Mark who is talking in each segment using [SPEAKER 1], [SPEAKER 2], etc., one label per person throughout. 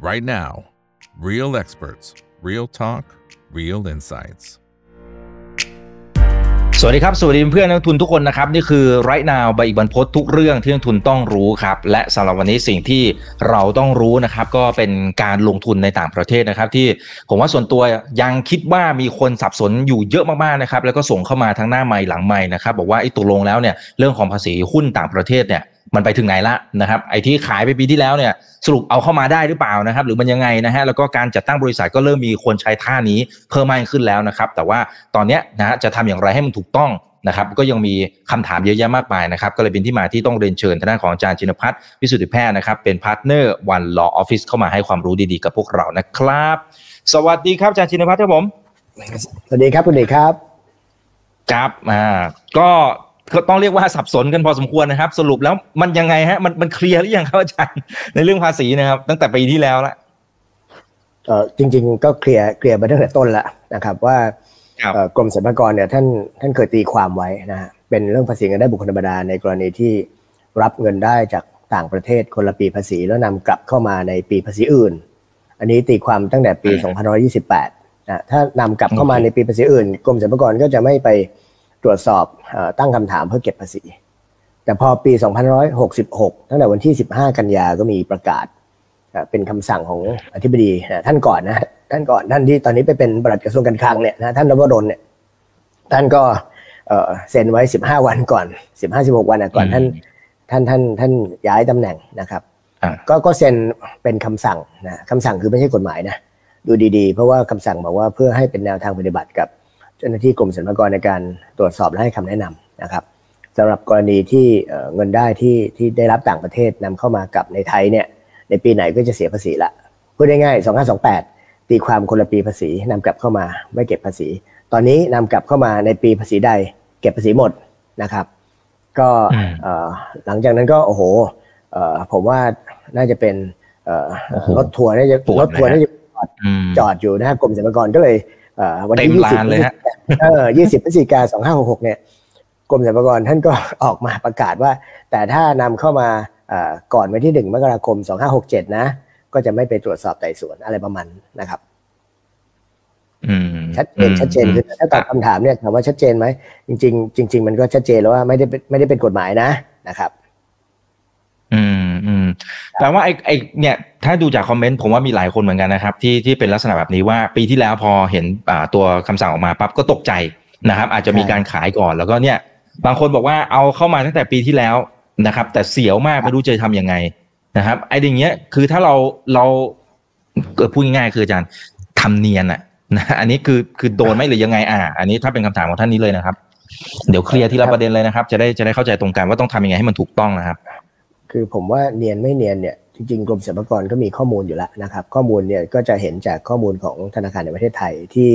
[SPEAKER 1] right now. Real experts, real talk, real insights.
[SPEAKER 2] สวัสดีครับ สวัสดีเพื่อนนักทุนทุกคนนะครับ นี่คือไรนาวใบอีกบรรพททุกเรื่องที่นักทุนต้องรู้ครับ และสำหรับวันนี้สิ่งที่เราต้องรู้นะครับ ก็เป็นการลงทุนในต่างประเทศนะครับ ที่ผมว่าส่วนตัวยังคิดว่ามีคนสับสนอยู่เยอะมากๆนะครับ แล้วก็ส่งเข้ามาทั้งหน้าไม้หลังไม้นะครับ บอกว่าไอ้ตกลงแล้วเนี่ยเรื่องของภาษีหุ้นต่างประเทศเนี่ย มันไปถึงไหนละนะครับไอ้ที่ขายไปปีที่แล้วเนี่ยสรุปเอาเข้ามาได้หรือเปล่านะครับ หรือมันยังไงนะฮะแล้วก็การจัดตั้งบริษัทก็เริ่มมีคนใช้ท่านี้เพิ่มมากขึ้นแล้วนะครับ แต่ว่าตอนเนี้ยนะฮะจะทำอย่างไรให้มันถูกต้องนะครับก็ยังมีคำถามเยอะแยะมากมายนะครับ ก็เลยเป็นที่มาที่ต้องเรียนเชิญทางด้านของอาจารย์จินพัฒน์วิสุทธิแพทย์นะครับ เป็น partner One Law Office เข้ามาให้ความรู้ดีๆกับพวกเรานะครับ สวัสดีครับอาจารย์จินพัฒน์ครับผม
[SPEAKER 3] สวัสดีครับคุณเอกครับ
[SPEAKER 2] ครับอ่าก็ก็ ต้องเรียกว่าสับสนกันพอสมควรนะครับ สรุปแล้วมันยังไงฮะ มันมันเคลียร์หรือยังครับอาจารย์ในเรื่องภาษีนะครับ ตั้งแต่ปีที่แล้วละ
[SPEAKER 3] เอ่อจริง ๆ ก็เคลียร์เคลียร์มาตั้งแต่ต้นแล้วนะครับ ว่าเอ่อกรมสรรพากรเนี่ยท่านท่านเคยตีความไว้นะฮะเป็นเรื่องภาษีเงินได้บุคคลธรรมดาในกรณีที่รับเงินได้จากต่างประเทศคนละปีภาษีแล้วนำกลับเข้ามาในปีภาษีอื่น อันนี้ตีความตั้งแต่ปี 2528นะถ้านำกลับเข้ามาในปีภาษีอื่น กรมสรรพากรก็จะไม่ไป ตรวจสอบเอ่อตั้งคำถามเพื่อเก็บภาษี แต่พอปี 2566 ตั้งแต่วันที่ 15 กันยาก็มีประกาศอะเป็นคำสั่งของอธิบดีนะท่านก่อนนะท่านก่อนท่านที่ตอนนี้ไปเป็นปลัดกระทรวงการคลังเนี่ยนะท่านรวดลเนี่ยท่านก็เอ่อเซ็นไว้ 15 วันก่อน 15-16 วันนะก่อนท่านท่านท่านท่านย้ายตำแหน่งนะครับ
[SPEAKER 2] อ่า
[SPEAKER 3] ก็ก็เซ็นเป็นคำสั่งนะคำสั่งคือไม่ใช่กฎหมายนะดูดีๆ เพราะว่าคำสั่งบอกว่าเพื่อให้เป็นแนวทางปฏิบัติกับ เจ้าหน้าที่กรมสรรพากรในการตรวจสอบและให้คำแนะนำนะครับสำหรับกรณีที่เอ่อเงินได้ที่ที่ได้รับต่างประเทศนำเข้ามากับในไทยเนี่ยในปีไหนก็จะเสียภาษีละพูดง่ายๆ2528 ตีความคนละปีภาษีนำกลับเข้ามาไม่เก็บภาษี ตอนนี้นำกลับเข้ามาในปีภาษีใดเก็บภาษีหมดนะครับ ก็
[SPEAKER 2] อืม
[SPEAKER 3] เอ่อหลังจากนั้นก็โอ้โหเอ่อผมว่าน่าจะเป็นเอ่อ
[SPEAKER 2] โอ้โห
[SPEAKER 3] รถทัวร์น่าจะ
[SPEAKER 2] ปวด
[SPEAKER 3] รถทัวร์
[SPEAKER 2] เลยฮะ
[SPEAKER 3] น่าจะ
[SPEAKER 2] อืม
[SPEAKER 3] จอดอยู่นะฮะกรมสรรพากรก็เลยเอ่อ วันที่
[SPEAKER 2] เต็ม
[SPEAKER 3] ยี่
[SPEAKER 2] ลา
[SPEAKER 3] สิบ
[SPEAKER 2] นเลยฮะ
[SPEAKER 3] เออยี่สิบพฤศจิกาสองห้าหกหกเนี่ยกรมสรรพากรท่านก็ออกมาประกาศว่า แต่ถ้านำเข้ามาเอ่อก่อนวันที่หนึ่งมกราคมสองห้าหกเจ็ดนะ ก็จะไม่ไปตรวจสอบไต่สวนอะไรประมาณนะครับ
[SPEAKER 2] อืม
[SPEAKER 3] ชัดเจนชัดเจนคือถ้าตอบคำถามเนี่ยถามว่าชัดเจนไหมจริง ๆ จริง ๆ มันก็ชัดเจนแล้วว่าไม่ได้เป็นไม่ได้เป็นกฎหมายนะนะครับ
[SPEAKER 2] อืมอืม แต่ว่าไอ้ไอ้เนี่ยถ้าดูจากคอมเมนต์ผมว่ามีหลายคนเหมือนกันนะครับที่ที่เป็นลักษณะแบบนี้ว่าปีที่แล้วพอเห็นอ่าตัวคำสั่งออกมาปั๊บก็ตกใจนะครับ อาจจะมี
[SPEAKER 3] ใช่
[SPEAKER 2] การขายก่อนแล้วก็เนี่ย บางคนบอกว่าเอาเข้ามาตั้งแต่ปีที่แล้วนะครับ แต่เสียวมากไม่รู้จะทำยังไงนะครับ ไอ้อย่างเงี้ยคือถ้าเราเราเกิดพูดง่ายๆคืออาจารย์ทำเนียนอะนะอันนี้คือคือโดนไหมหรือยังไงอ่า อันนี้ถ้าเป็นคำถามของท่านนี้เลยนะครับ เดี๋ยวเคลียร์ทีละประเด็นเลยนะครับ จะได้จะได้เข้าใจตรงกันว่าต้องทำยังไงให้มันถูกต้องนะครับ
[SPEAKER 3] คือผมว่าเนียนไม่เนียนเนี่ยจริงๆกรมสรรพากรก็มีข้อมูลอยู่แล้วนะครับ ข้อมูลเนี่ยก็จะเห็นจากข้อมูลของธนาคารในประเทศไทยที่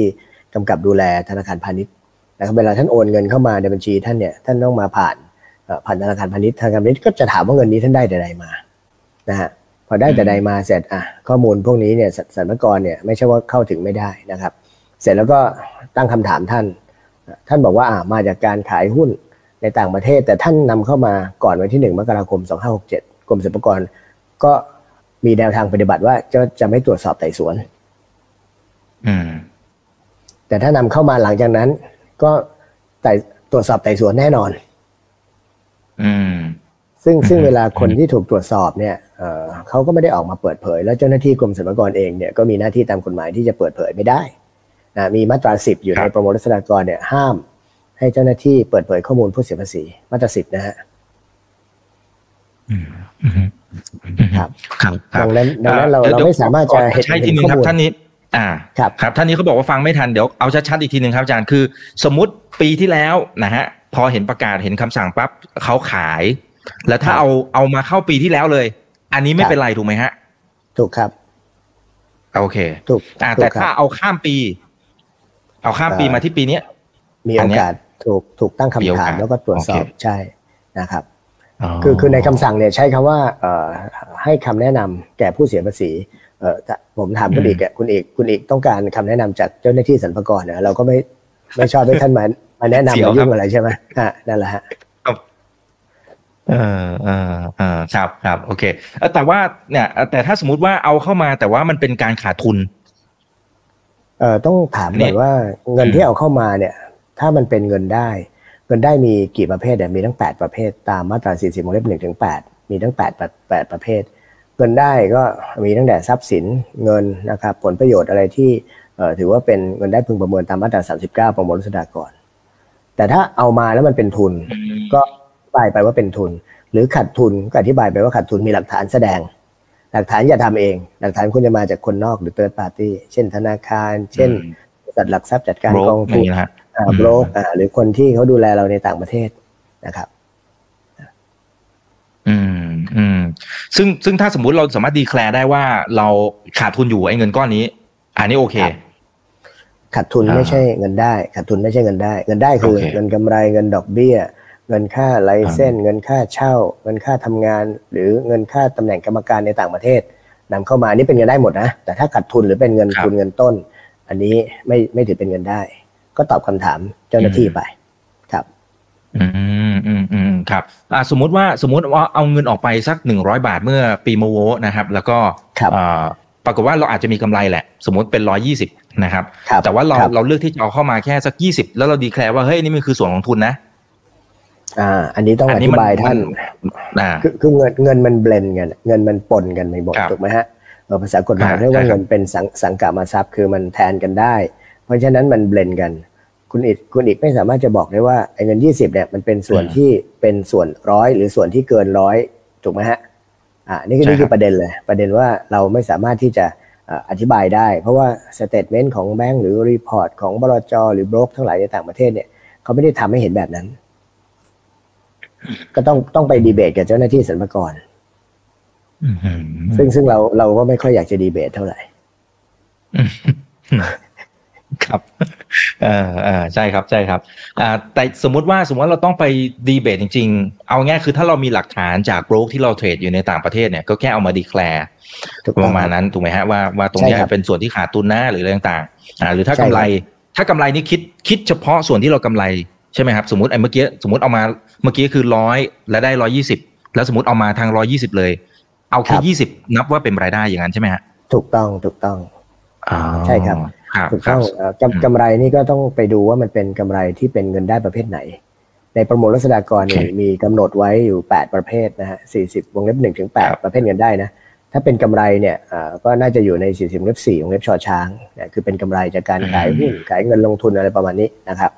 [SPEAKER 3] กำกับดูแลธนาคารพาณิชย์นะครับเวลาท่านโอนเงินเข้ามาในบัญชีท่านเนี่ยท่านต้องมาผ่านผ่านธนาคารพาณิชย์ธนาคารพาณิชย์ก็จะถามว่าเงินนี้ท่านได้แต่ใดมานะฮะพอได้แต่ใดมาเสร็จอะข้อมูลพวกนี้เนี่ยสรรพากรเนี่ยไม่ใช่ว่าเข้าถึงไม่ได้นะครับ เสร็จแล้วก็ตั้งคำถามท่าน ท่านบอกว่าอะมาจากการขายหุ้น ในต่างประเทศ แต่ท่านนำเข้ามาก่อนวันที่หนึ่งมกราคม 2567 กรมสรรพากรก็มีแนวทางปฏิบัติว่าจะจะไม่ตรวจสอบไต่สวน
[SPEAKER 2] อืม
[SPEAKER 3] แต่ถ้านำเข้ามาหลังจากนั้น ก็ไต่ตรวจสอบไต่สวนแน่นอน
[SPEAKER 2] อืม
[SPEAKER 3] ซึ่ง
[SPEAKER 2] อืม
[SPEAKER 3] ซึ่งเวลาคนที่ถูกตรวจสอบเนี่ยเอ่อเขาก็ไม่ได้ออกมาเปิดเผย แล้วเจ้าหน้าที่กรมสรรพากรเองเนี่ยก็มีหน้าที่ตามกฎหมายที่จะเปิดเผยไม่ได้นะมีมาตราสิบอยู่ในประมวลรัษฎากรเนี่ยห้าม ให้เจ้าหน้าที่เปิดเผยข้อมูลผู้เสียภาษีมาตราสิบนะฮะ
[SPEAKER 2] อืมอืมอืม
[SPEAKER 3] ครับ
[SPEAKER 2] ครับครั
[SPEAKER 3] ดั
[SPEAKER 2] บ
[SPEAKER 3] งนั้นดังนั้นเรา
[SPEAKER 2] อ่อ
[SPEAKER 3] เรา
[SPEAKER 2] ดี๋ยว
[SPEAKER 3] ไม่สามารถจะเห็น
[SPEAKER 2] ใช่ที
[SPEAKER 3] เห็น
[SPEAKER 2] นึง
[SPEAKER 3] ข้อ
[SPEAKER 2] ครับ
[SPEAKER 3] มูล
[SPEAKER 2] ท่านนี้ อ่า
[SPEAKER 3] ครับ
[SPEAKER 2] ครับท่านนี้เขาบอกว่าฟังไม่ทันเดี๋ยวเอาชัดๆอีกทีหนึ่งครับอาจารย์คือ สมมติปีที่แล้วนะฮะพอเห็นประกาศเห็นคำสั่งปั๊บเขาขาย แล้วถ้า
[SPEAKER 3] ครับ
[SPEAKER 2] เอาเอามาเข้าปีที่แล้วเลย อันนี้ไม่
[SPEAKER 3] ครับ
[SPEAKER 2] เป็นไรถูกไหมฮะ
[SPEAKER 3] ถูกครับ
[SPEAKER 2] โอเค
[SPEAKER 3] ถูก
[SPEAKER 2] อ่า
[SPEAKER 3] ถู
[SPEAKER 2] แต่
[SPEAKER 3] กค
[SPEAKER 2] ถ้า
[SPEAKER 3] รับ
[SPEAKER 2] เอาข้ามปี เอาข้ามปี
[SPEAKER 3] เอ่อ
[SPEAKER 2] มาที่ปีเนี้ย
[SPEAKER 3] มี
[SPEAKER 2] อั
[SPEAKER 3] โอน
[SPEAKER 2] เนี้ย
[SPEAKER 3] กาส ถูกถูกตั้ง
[SPEAKER 2] มี
[SPEAKER 3] คำ
[SPEAKER 2] โอกา
[SPEAKER 3] ถา
[SPEAKER 2] ส
[SPEAKER 3] มแล้วก็ตรวจสอบ
[SPEAKER 2] โอเค
[SPEAKER 3] ใช่นะครับคือคือในคำสั่งเนี่ยใช้คำว่าเอ่อให้คำแนะนำแก่ผู้เสียภาษีเอ่อถ้าผมถามคุณเอกอะคุณเอกคุณเอกต้องการคำแนะนำจากเจ้าหน้าที่สรรพากรนะเราก็ไม่ไม่ชอบให้ท่านมามาแนะนำ
[SPEAKER 2] เสียว
[SPEAKER 3] มา
[SPEAKER 2] ครั
[SPEAKER 3] ยุ่
[SPEAKER 2] บ
[SPEAKER 3] งอะไรใช่ไหมอ่านั่นแหละฮะ
[SPEAKER 2] เออเออเออครับครับโอเคแต่ว่าเนี่ยแต่ถ้าสมมติว่าเอาเข้ามาแต่ว่ามันเป็นการขาดทุน
[SPEAKER 3] เอ่อต้องถามก่อนว่าเงินที่เอาเข้ามาเนี่ย ถ้ามันเป็นเงินได้ เงินได้มีกี่ประเภทเนี่ยมีทั้งแปดประเภท ตามมาตราสี่สิบวงเล็บหนึ่งถึงแปดมีทั้งแปดแปดประเภท เงินได้ก็มีตั้งแต่ทรัพย์สินเงินนะครับผลประโยชน์อะไรที่ถือว่าเป็นเงินได้พึงประเมินตามมาตราสามสิบเก้าประมวลรัษฎากรแต่ถ้าเอามาแล้วมันเป็นทุน ก็อธิบายไปว่าเป็นทุน หรือขาดทุนก็อธิบายไปว่าขาดทุนมีหลักฐานแสดง หลักฐานอย่าทำเอง หลักฐานควรจะมาจากคนนอกหรือเติร์ดปาร์ตี้เช่นธนาคาร เช่นบริษัทหลักทรัพย์จัดการกองทุน โบรกหรือคนที่เขาดูแลเราในต่างประเทศนะครับ
[SPEAKER 2] อืมอืมซึ่งซึ่งถ้าสมมุติเราสามารถดีแคลร์ได้ว่าเราขาดทุนอยู่ไอ้เงินก้อนนี้ อันนี้โอเค
[SPEAKER 3] ขาดทุนไม่ใช่เงินได้ ขาดทุนไม่ใช่เงินได้ เงินได้คือเงินกำไรเงินดอกเบี้ย เงินค่าไลเซนเงินค่าเช่า เงินค่าทำงาน หรือเงินค่าตำแหน่งกรรมการในต่างประเทศนำเข้ามานี่เป็นเงินได้หมดนะแต่ถ้าขาดทุนหรือเป็นเงินทุนเงินต้น อันนี้ไม่ไม่ถือเป็นเงินได้ ก็ตอบคำถามเจ้าหน้าที่ไป ครับ
[SPEAKER 2] อืมอืมอืมครับอ่าสมมุติว่าสมมุติว่าเอาเงินออกไปสักหนึ่งร้อยบาทเมื่อปีมะโว้นะครับ แล้วก็อ่าปรากฏว่าเราอาจจะมีกำไรแหละ สมมติเป็นร้อยยี่สิบนะครับ แต่ว่าเราเราเลือกที่จะเอาเข้ามาแค่สักยี่สิบแล้วเรา declare ว่าเฮ้ยนี่มันคือส่วนของทุนนะ
[SPEAKER 3] อ่า อันนี้ต้องอธิบายท่านคือคือเงินเงินมัน blend กันเงินมันปนกันในบทถูกไหมฮะภาษากฎหมายเรียกว่าเงินเป็นสังสังกามาทรัพย์คือมันแทนกันได้ เพราะฉะนั้นมัน blend กัน คุณเอกคุณเอกไม่สามารถจะบอกได้ว่าไอ้เงินยี่สิบเนี่ยมันเป็นส่วนที่เป็นส่วนร้อยหรือส่วนที่เกินร้อยถูกไหมฮะอ่านี่ก็นี่คือประเด็นเลย ประเด็นว่าเราไม่สามารถที่จะอธิบายได้ เพราะว่า statement ของแบงก์หรือ report ของบลจหรือโบรกทั้งหลายในต่างประเทศเนี่ยเขาไม่ได้ทำให้เห็นแบบนั้น ก็ต้องต้องไปดีเบตกับเจ้าหน้าที่สรรพากรซึ่งซึ่งเราเราก็ไม่ค่อยอยากจะดีเบตเท่าไหร่
[SPEAKER 2] ครับเออเออใช่ครับใช่ครับอ่าแต่สมมุติว่าสมมติว่าเราต้องไปดีเบตจริง ๆ เอาง่ายคือถ้าเรามีหลักฐานจากโบรกที่เราเทรดอยู่ในต่างประเทศเนี่ยก็แค่เอามาดีแคลร์ประมาณนั้นถูกไหมฮะว่าว่าตรงนี้เป็นส่วนที่ขาดทุนนะหรืออะไรต่างๆอ่าหรือถ้ากำไร ถ้ากำไรนี่คิดคิดเฉพาะส่วนที่เรากำไรใช่ไหมครับสมมติไอ้เมื่อกี้สมมติเอามาเมื่อกี้คือร้อยและได้ร้อยี่สิบแล้วสมมติเอามาทางร้อยี่สิบเลย เอาแค่ยี่สิบนับว่าเป็นรายได้อย่างนั้นใช่ไหมฮะ
[SPEAKER 3] ถูกต้องถูกต้องใช่ครับ ถูกต้องกำไรนี่ก็ต้องไปดูว่ามันเป็นกำไรที่เป็นเงินได้ประเภทไหน ในประมวลรัษฎากรเนี่ยมีกำหนดไว้อยู่ 8 ประเภทนะฮะ40วงเล็บ1ถึง8ประเภทเงินได้นะถ้าเป็นกำไรเนี่ยก็น่าจะอยู่ใน40วงเล็บ4วงเล็บชอช้างนะคือเป็นกำไรจากการขายหุ้นขายเงินลงทุนอะไรประมาณนี้นะครับ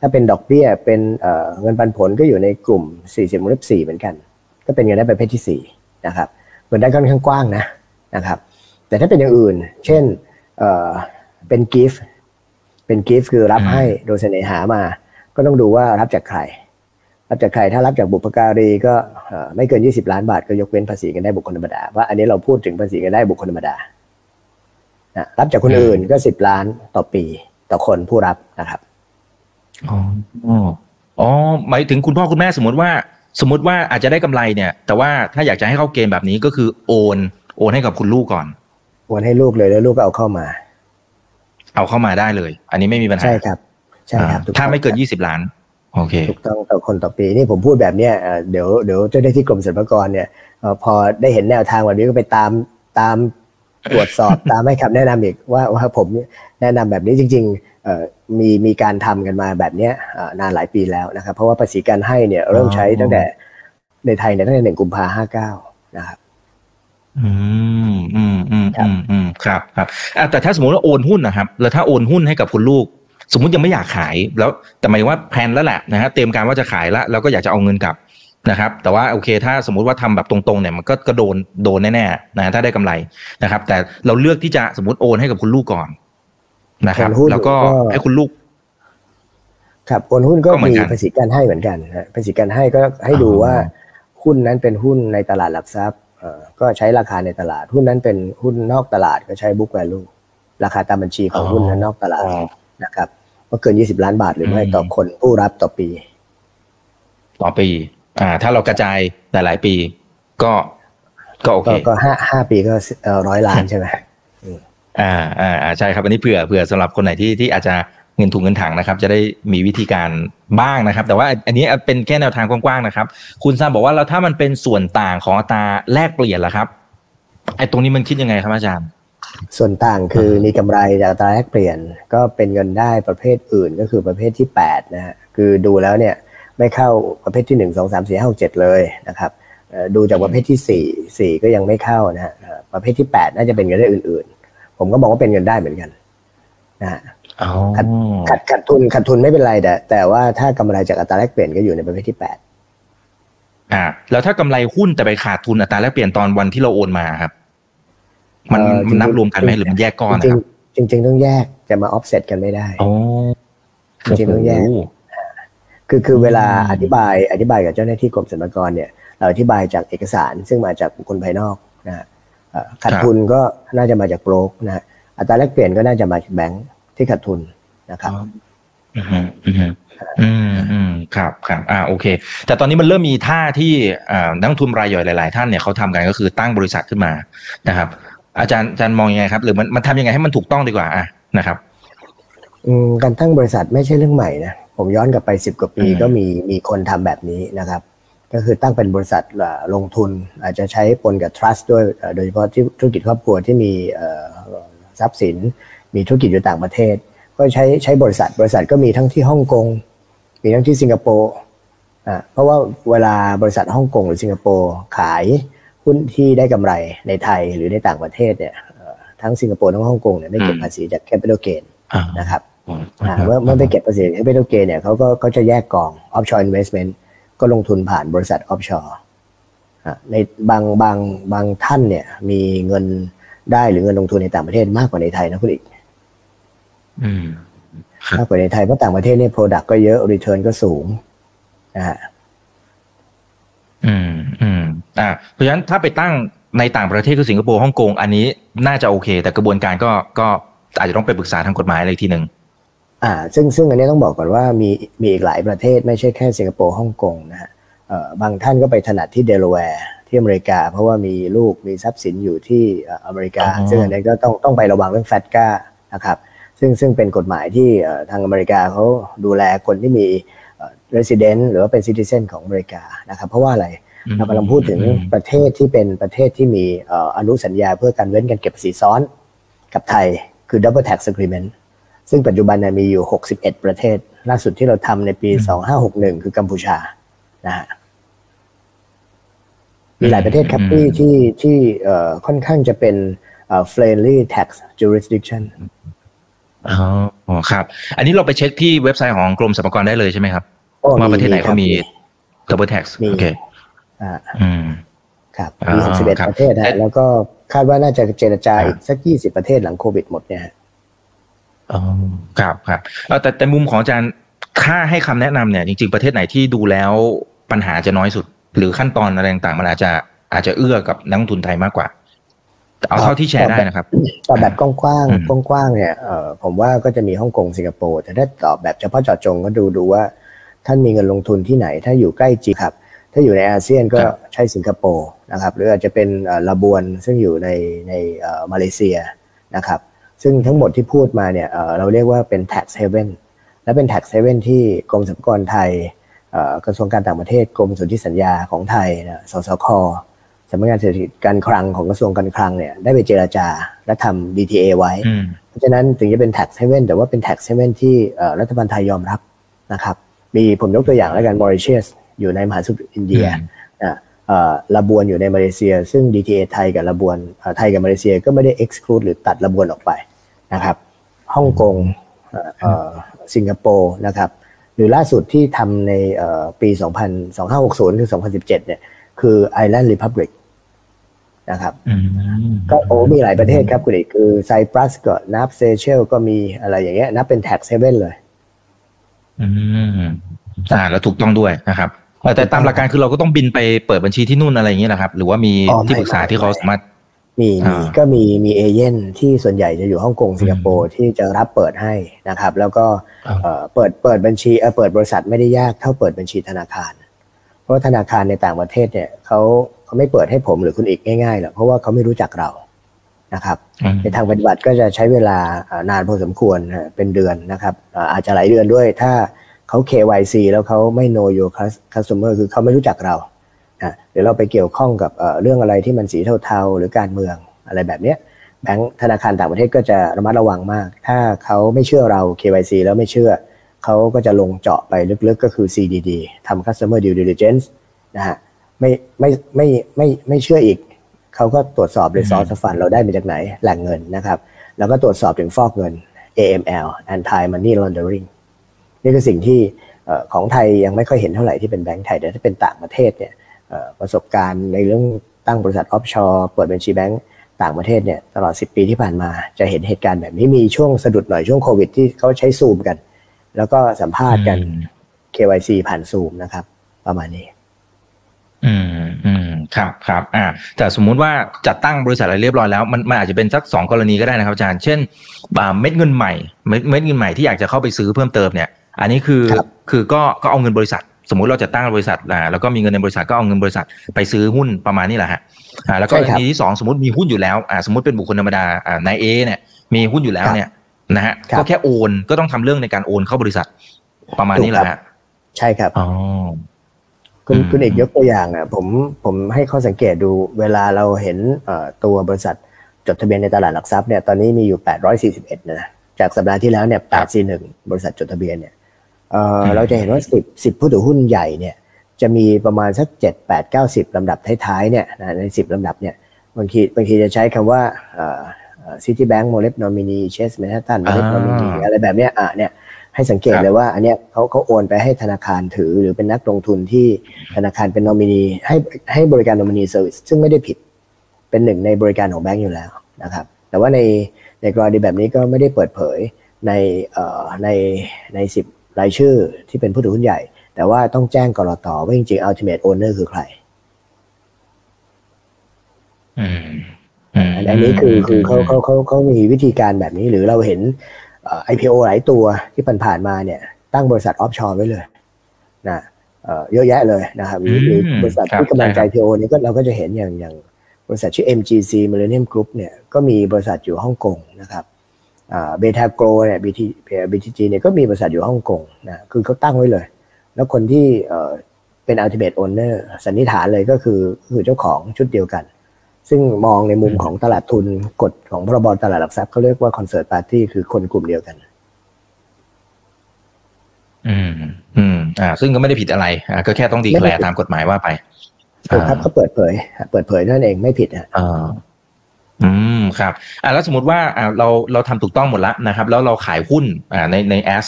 [SPEAKER 3] ถ้าเป็นดอกเบี้ยเป็นเงินปันผลก็อยู่ในกลุ่ม 40วงเล็บ4เหมือนกัน ก็เป็นเงินได้ประเภทที่4นะครับเงินได้ค่อนข้างกว้างนะนะครับแต่ถ้าเป็นอย่างอื่น เช่น เป็นกิฟต์เป็นกิฟต์คือรับให้โดยเสน่หามา ก็ต้องดูว่ารับจากใคร รับจากใครถ้ารับจากบุพการีก็ไม่เกิน 20 ล้านบาท ก็ยกเว้นภาษีกันได้บุคคลธรรมดาว่าอันนี้เราพูดถึงภาษีกันได้บุคคลธรรมดารับจากคนอื่นก็ 10 ล้านต่อปีต่อคนผู้รับนะครับ
[SPEAKER 2] อ๋ออ๋อหมายถึงคุณพ่อคุณแม่สมมติว่า สมมติว่าอาจจะได้กำไรเนี่ย แต่ว่าถ้าอยากจะให้เข้าเกณฑ์แบบนี้ก็คือโอน โอนให้กับคุณลูกก่อน
[SPEAKER 3] โอนให้ลูกเลยแล้วลูกก็เอาเข้ามา
[SPEAKER 2] เอาเข้ามาได้เลย อันนี้ไม่มีปัญหา
[SPEAKER 3] ใช่ครับใช่ครับ
[SPEAKER 2] ถ้าไม่เกินยี่สิบล้านโอเค
[SPEAKER 3] ถูกต้องต่อคนต่อปีนี่ผมพูดแบบเนี้ยเดี๋ยวเดี๋ยวเจ้าหน้าที่กรมสรรพากรเนี่ยพอได้เห็นแนวทางแบบนี้ก็ไปตามตามตรวจสอบตามให้คำแนะนำอีกว่าว่าผมแนะนำแบบนี้จริงๆมีมีการทำกันมาแบบเนี้ยนานหลายปีแล้วนะครับ เพราะว่าภาษีการให้เนี่ยเริ่มใช้ตั้งแต่ในไทยเนี่ยตั้งแต่หนึ่งกุมภาห้าเก้านะครับ
[SPEAKER 2] อืมอืมอืมอืมอืมครับครับแต่ถ้าสมมติว่าโอนหุ้นนะครับ แล้วถ้าโอนหุ้นให้กับคุณลูก สมมุติยังไม่อยากขายแล้วแต่หมายว่าแพลนแล้วแหละนะฮะเตรียมการว่าจะขายแล้วแล้วก็อยากจะเอาเงินกลับนะครับ แต่ว่าโอเค ถ้าสมมุติว่าทำแบบตรงๆเนี่ยมันก็ก็โดนโดนแน่ๆนะถ้าได้กำไรนะครับ แต่เราเลือกที่จะสมมติโอนให้กับคุณลูกก่อนนะครับ แล้วก็ให้คุณลูก
[SPEAKER 3] ครับโอนหุ้นก็มีภาษีการให้เหมือนกันนะภาษีการให้ก็ให้ดูว่าหุ้นนั้นเป็นหุ้นในตลาดหลักทรัพย์ ก็ใช้ราคาในตลาด หุ้นนั้นเป็นหุ้นนอกตลาดก็ใช้บุ๊กแวลูราคาตามบัญชีของหุ้นนั้นนอกตลาดนะครับว่าเกินยี่สิบล้านบาทหรือไม่ต่อคนผู้รับต่อปี
[SPEAKER 2] ต่อปี อ่า ถ้าเรากระจายหลาย ๆ ปี ก็ก็โอเค
[SPEAKER 3] ก็ห้าห้าปีก็ร้อยล้านใช่ไหม
[SPEAKER 2] อ่าอ่าใช่ครับอันนี้เผื่อเผื่อสำหรับคนไหนที่ที่อาจจะ เงินถุงเงินถังนะครับ จะได้มีวิธีการบ้างนะครับ แต่ว่าอันนี้เป็นแค่แนวทางกว้างๆนะครับ คุณซันบอกว่าแล้วถ้ามันเป็นส่วนต่างของอัตราแลกเปลี่ยนล่ะครับไอ้ตรงนี้มันคิดยังไงครับอาจารย์
[SPEAKER 3] ส่วนต่างคือมีกำไรจากอัตราแลกเปลี่ยน ก็เป็นเงินได้ประเภทอื่นก็คือประเภทที่8นะฮะคือดูแล้วเนี่ยไม่เข้าประเภทที่ 1 2 3 4 5 6 7 เลยนะครับดูจากประเภทที่ 4 4 ก็ยังไม่เข้านะฮะประเภทที่ 8 น่าจะเป็นเงินได้อื่น ๆ ผมก็บอกว่าเป็นเงินได้เหมือนกันนะฮะ ขัดขัดขัดทุนขัดทุนไม่เป็นไรแต่แต่ว่าถ้ากำไรจากอัตราแลกเปลี่ยนก็อยู่ในประเภทที่8
[SPEAKER 2] อ่า แล้วถ้ากำไรหุ้นแต่ไปขาดทุนอัตราแลกเปลี่ยนตอนวันที่เราโอนมาครับ มันนับรวมกันไหมหรือมันแยกก้อนครับ
[SPEAKER 3] จริง ๆ ต้องแยกจะมาออฟเซ็ตกันไม่ได้จริงๆต้องแยกคือคือเวลาอธิบายอธิบายกับเจ้าหน้าที่กรมสรรพากรเนี่ย เราอธิบายจากเอกสารซึ่งมาจากบุคคลภายนอกนะฮะขาดทุนก็น่าจะมาจากโบรกนะฮะอัตราแลกเปลี่ยนก็น่าจะมาจากแบงค์ ที่ขาดทุนนะครับ
[SPEAKER 2] อืมอืมอืมอืมครับครับอ่าโอเค แต่ตอนนี้มันเริ่มมีท่าที่อ่านักทุนรายย่อยหลาย ๆ ท่านเนี่ยเขาทำกันก็คือตั้งบริษัทขึ้นมานะครับ อาจารย์อาจารย์มองยังไงครับ หรือมันมันทำยังไงให้มันถูกต้องดีกว่าอะนะครับ
[SPEAKER 3] อืมการตั้งบริษัทไม่ใช่เรื่องใหม่นะผมย้อนกลับไปสิบกว่าปีก็มีมีคนทำแบบนี้นะครับ ก็คือตั้งเป็นบริษัทลงทุน อาจจะใช้ปนกับ trust ด้วยโดยเฉพาะที่ธุรกิจครอบครัวที่มีทรัพย์สิน มีธุรกิจอยู่ต่างประเทศ ก็ใช้ใช้บริษัท บริษัทก็มีทั้งที่ฮ่องกง มีทั้งที่สิงคโปร์อ่าเพราะว่าเวลาบริษัทฮ่องกงหรือสิงคโปร์ขายหุ้นที่ได้กำไรในไทยหรือในต่างประเทศเนี่ยทั้งสิงคโปร์ทั้งฮ่องกงเนี่ยไม่เก็บภาษีจาก capital gain นะครับเมื่อเมื่อไม่เก็บภาษี capital gain เนี่ยเขาก็เขาจะแยกกอง offshore investment ก็ลงทุนผ่านบริษัท offshore ในบางบางบางท่านเนี่ยมีเงินได้หรือเงินลงทุนในต่างประเทศมากกว่าในไทยนะคุณเอก มากกว่าในไทยเพราะต่างประเทศเนี่ย product ก็เยอะ return ก็สูงนะฮะ
[SPEAKER 2] อืมอืมอ่าเพราะฉะนั้นถ้าไปตั้งในต่างประเทศคือสิงคโปร์ฮ่องกงอันนี้น่าจะโอเค แต่กระบวนการก็ก็อาจจะต้องไปปรึกษาทางกฎหมายอะไรทีหนึ่ง
[SPEAKER 3] อ่า ซึ่งซึ่งอันนี้ต้องบอกก่อนว่ามีมีอีกหลายประเทศไม่ใช่แค่สิงคโปร์ฮ่องกงนะฮะเอ่อบางท่านก็ไปถนัดที่เดลแวร์ที่อเมริกา เพราะว่ามีลูกมีทรัพย์สินอยู่ที่อเมริกา ซึ่งอันนี้ก็ต้องต้องไประวังเรื่องแฟตก้านะครับ ซึ่งซึ่งเป็นกฎหมายที่ทางอเมริกาเขาดูแลคนที่มี resident หรือว่าเป็น citizen ของอเมริกานะครับ เพราะว่าอะไรเรากำลังพูดถึงประเทศที่เป็นประเทศที่มีอนุสัญญาเพื่อการเว้นการเก็บภาษีซ้อนกับไทยคือ double tax agreement ซึ่งปัจจุบันมีอยู่ 61 ประเทศ ล่าสุดที่เราทำในปี 2561 คือกัมพูชานะฮะมีหลายประเทศครับที่ที่ที่ค่อนข้างจะเป็น friendly tax jurisdiction
[SPEAKER 2] อ๋อครับ อันนี้เราไปเช็คที่เว็บไซต์ของกรมสรรพากรได้เลยใช่ไหมครับว่าประเทศไหนเขามี double tax โอเค
[SPEAKER 3] อ่าอืมครับมีหกสิบเอ็ดประเทศฮะแล้วก็คาดว่าน่าจะเจรจาอีกสักยี่สิบประเทศหลังโควิดหมดเนี่ย
[SPEAKER 2] อ๋อครับครับแต่แต่มุมของอาจารย์ค่าให้คำแนะนำเนี่ยจริง ๆประเทศไหนที่ดูแล้วปัญหาจะน้อยสุด หรือขั้นตอนอะไรต่างๆมันอาจจะอาจจะเอื้อกับนักทุนไทยมากกว่า เอาเท่าที่แชร์ได้นะครับ
[SPEAKER 3] ตอบแบบกว้างๆกว้างๆเนี่ยเออผมว่าก็จะมีฮ่องกงสิงคโปร์แต่ถ้าตอบแบบเฉพาะเจาะจงก็ดูดูว่า ท่านมีเงินลงทุนที่ไหน ถ้าอยู่ใกล้จีครับ ถ้าอยู่ในอาเซียนก็ใช่สิงคโปร์นะครับ หรืออาจจะเป็นลาบวนซึ่งอยู่ในในมาเลเซียนะครับ ซึ่งทั้งหมดที่พูดมาเนี่ยเราเรียกว่าเป็น tax haven และเป็น tax haven ที่กรมสรรพากรไทยกระทรวงการต่างประเทศกรมสนธิสัญญาของไทยสสค สำนักงานเศรษฐกิจการคลังของกระทรวงการคลังเนี่ยได้ไปเจราจาและทำ DTA ไว้ เพราะฉะนั้นถึงจะเป็น tax haven แต่ว่าเป็น tax haven ที่รัฐบาลไทยยอมรับนะครับมีผมยกตัวอย่างแล้วกันมอริเชียสอยู่ในมหาสมุทรอินเดียลาบวนอยู่ในมาเลเซีย ซึ่ง DTA ไทยกับลาบวนไทยกับมาเลเซียก็ไม่ได้ exclude หรือตัดลาบวนออกไปนะครับฮ่องกงสิงคโปร์นะครับหรือล่าสุดที่ทำในปี 2060ถึง2017เนี่ย คือ Island Republic นะครับก็โอ้มีหลายประเทศครับคุณเอกคือไซปรัสก็นับเซเชลก็มีอะไรอย่างเงี้ยนับเป็นแท็กเซเว่นเลย
[SPEAKER 2] อืมอ่าแล้วถูกต้องด้วยนะครับแต่ตามหลักการคือเราก็ต้องบินไปเปิดบัญชีที่นู่นอะไรอย่างเงี้ยนะครับ หรือว่ามีที่ปรึกษาที่เขาสามารถ
[SPEAKER 3] มีมีก็มีมีเอเย่นที่ส่วนใหญ่จะอยู่ฮ่องกงสิงคโปร์ที่จะรับเปิดให้นะครับ แล้วก็เปิดเปิดบัญชีเปิดบริษัทไม่ได้ยากเท่าเปิดบัญชีธนาคาร เพราะธนาคารในต่างประเทศเนี่ยเขาเขาไม่เปิดให้ผมหรือคุณอีกง่ายๆหรอกเพราะว่าเขาไม่รู้จักเรานะครับ ในทางปฏิบัติก็จะใช้เวลานานพอสมควรเป็นเดือนนะครับอาจจะหลายเดือนด้วย ถ้าเขา KYC แล้วเขาไม่ know your customer คือเขาไม่รู้จักเราหรือเราไปเกี่ยวข้องกับเรื่องอะไรที่มันสีเทาๆหรือการเมืองอะไรแบบนี้แบงค์ธนาคารต่างประเทศก็จะระมัดระวังมาก ถ้าเขาไม่เชื่อเรา KYC แล้วไม่เชื่อ เขาก็จะลงเจาะไปลึกๆก็คือ CDD ทำ Customer Due Diligence นะฮะไม่ไม่ไม่ไม่ไม่เชื่ออีก เขาก็ตรวจสอบเลยซอสฟันเราได้มาจากไหนแหล่งเงินนะครับ แล้วก็ตรวจสอบถึงฟอกเงิน AML Anti Money Laundering นี่คือสิ่งที่ของไทยยังไม่ค่อยเห็นเท่าไหร่ที่เป็นแบงก์ไทยแต่ถ้าเป็นต่างประเทศเนี่ยประสบการณ์ในเรื่องตั้งบริษัทออฟชอร์เปิดบัญชีแบงก์ต่างประเทศเนี่ยตลอด 10 ปีที่ผ่านมาจะเห็นเหตุการณ์แบบนี้มีช่วงสะดุดหน่อยช่วงโควิดที่เขาใช้ซูมกัน แล้วก็สัมภาษณ์กัน KYC ผ่านซูมนะครับ ประมาณนี้
[SPEAKER 2] อืมอืมครับครับอ่าแต่สมมุติว่าจัดตั้งบริษัทอะไรเรียบร้อยแล้ว มันมันอาจจะเป็นสักสองกรณีก็ได้นะครับอาจารย์ เช่นเม็ดเงินใหม่เม็ดเม็ดเงินใหม่ที่อยากจะเข้าไปซื้อเพิ่มเติมเนี่ย อันนี้คือคคือก็ก็เอาเงินบริษัท สมมุติเราจะตั้งบริษัทอ่าแล้วก็มีเงินในบริษัทก็เอาเงินบริษัทไปซื้อหุ้นประมาณนี้แหละฮะอ่าแล้วก็กรณีที่สองสมมติมีหุ้นอยู่แล้วอ่าสมมติเป็นบุคคลธรรมดาอ่านายเอเนี่ยมีหุ้นอยู่แล้วเนี่ย นะฮะก็แค่โอนก็ต้องทำเรื่องในการโอนเข้าบริษัทประมาณนี้แหละฮะ
[SPEAKER 3] ใช่ครับ
[SPEAKER 2] อ๋อ
[SPEAKER 3] คุณคุณเอกยกตัวอย่างอะผมผมให้ข้อสังเกตดูเวลาเราเห็นตัวบริษัทจดทะเบียนในตลาดหลักทรัพย์เนี่ยตอนนี้มีอยู่ 841 นะจากสัปดาห์ที่แล้วเนี่ย841 บริษัทจดทะเบียนเนี่ยเราจะเห็นว่า 10 10 ผู้ถือหุ้นใหญ่เนี่ยจะมีประมาณสักเจ็ดแปดเก้าสิบลำดับท้ายๆเนี่ยในสิบลำดับเนี่ยบางทีบางทีจะใช้คำว่า ซิตี้แบงก์โมเลฟนอมินีเชสแมนฮัตตันโมเลฟนอมินีอะไรแบบเนี้ยอะเนี่ยให้สังเกตเลยว่าอันเนี้ยเขาเขาโอนไปให้ธนาคารถือหรือเป็นนักลงทุนที่ธนาคารเป็นนอมินีให้ให้บริการนอมินีเซอร์วิสซึ่งไม่ได้ผิดเป็นหนึ่งในบริการของแบงก์อยู่แล้วนะครับแต่ว่าในในกรณีแบบนี้ก็ไม่ได้เปิดเผยในเอ่อในในสิบรายชื่อที่เป็นผู้ถือหุ้นใหญ่ แต่ว่าต้องแจ้งกรอตว่าจริงๆ ultimate owner คือใครอั นนี้คือคือเขาเขาเขาเขามีวิธีการแบบนี้หรือเราเห็น IPO หลายตัวที่ผ่านๆมาเนี่ย ตั้งบริษัทออฟชอร์ไว้เลยนะเยอะแยะเลยนะครับหรือบริษัทที่กำลังใจ IPO นี้ก็เราก็จะเห็นอย่างอย่างบริษัทชื่อ MGC Millennium Group เนี่ยก็มีบริษัทอยู่ฮ่องกงนะครับเบทาโกรเนี่ย BT BTG เนี่ยก็มีบริษัทอยู่ฮ่องกงนะคือเขาตั้งไว้เลย แล้วคนที่เป็น ultimate owner สันนิษฐานเลยก็คือคือเจ้าของชุดเดียวกัน ซึ่งมองในมุมของตลาดทุนกฎของพรบตลาดหลักทรัพย์เขาเรียกว่า concert party คือคนกลุ่มเดียวกัน
[SPEAKER 2] อืม อืม อ่า ซึ่งก็ไม่ได้ผิดอะไร อ่า ก็แค่ต้องดีแคลร์ตามกฎหมายว่าไป
[SPEAKER 3] ถูกครับเขาเปิดเผย เปิดเผยนั่นเองไม่ผิดอะ
[SPEAKER 2] อ่าอืมครับอ่าแล้วสมมติว่าอ่าเราเราทำถูกต้องหมดแล้วนะครับ แล้วเราขายหุ้นอ่าในในแอส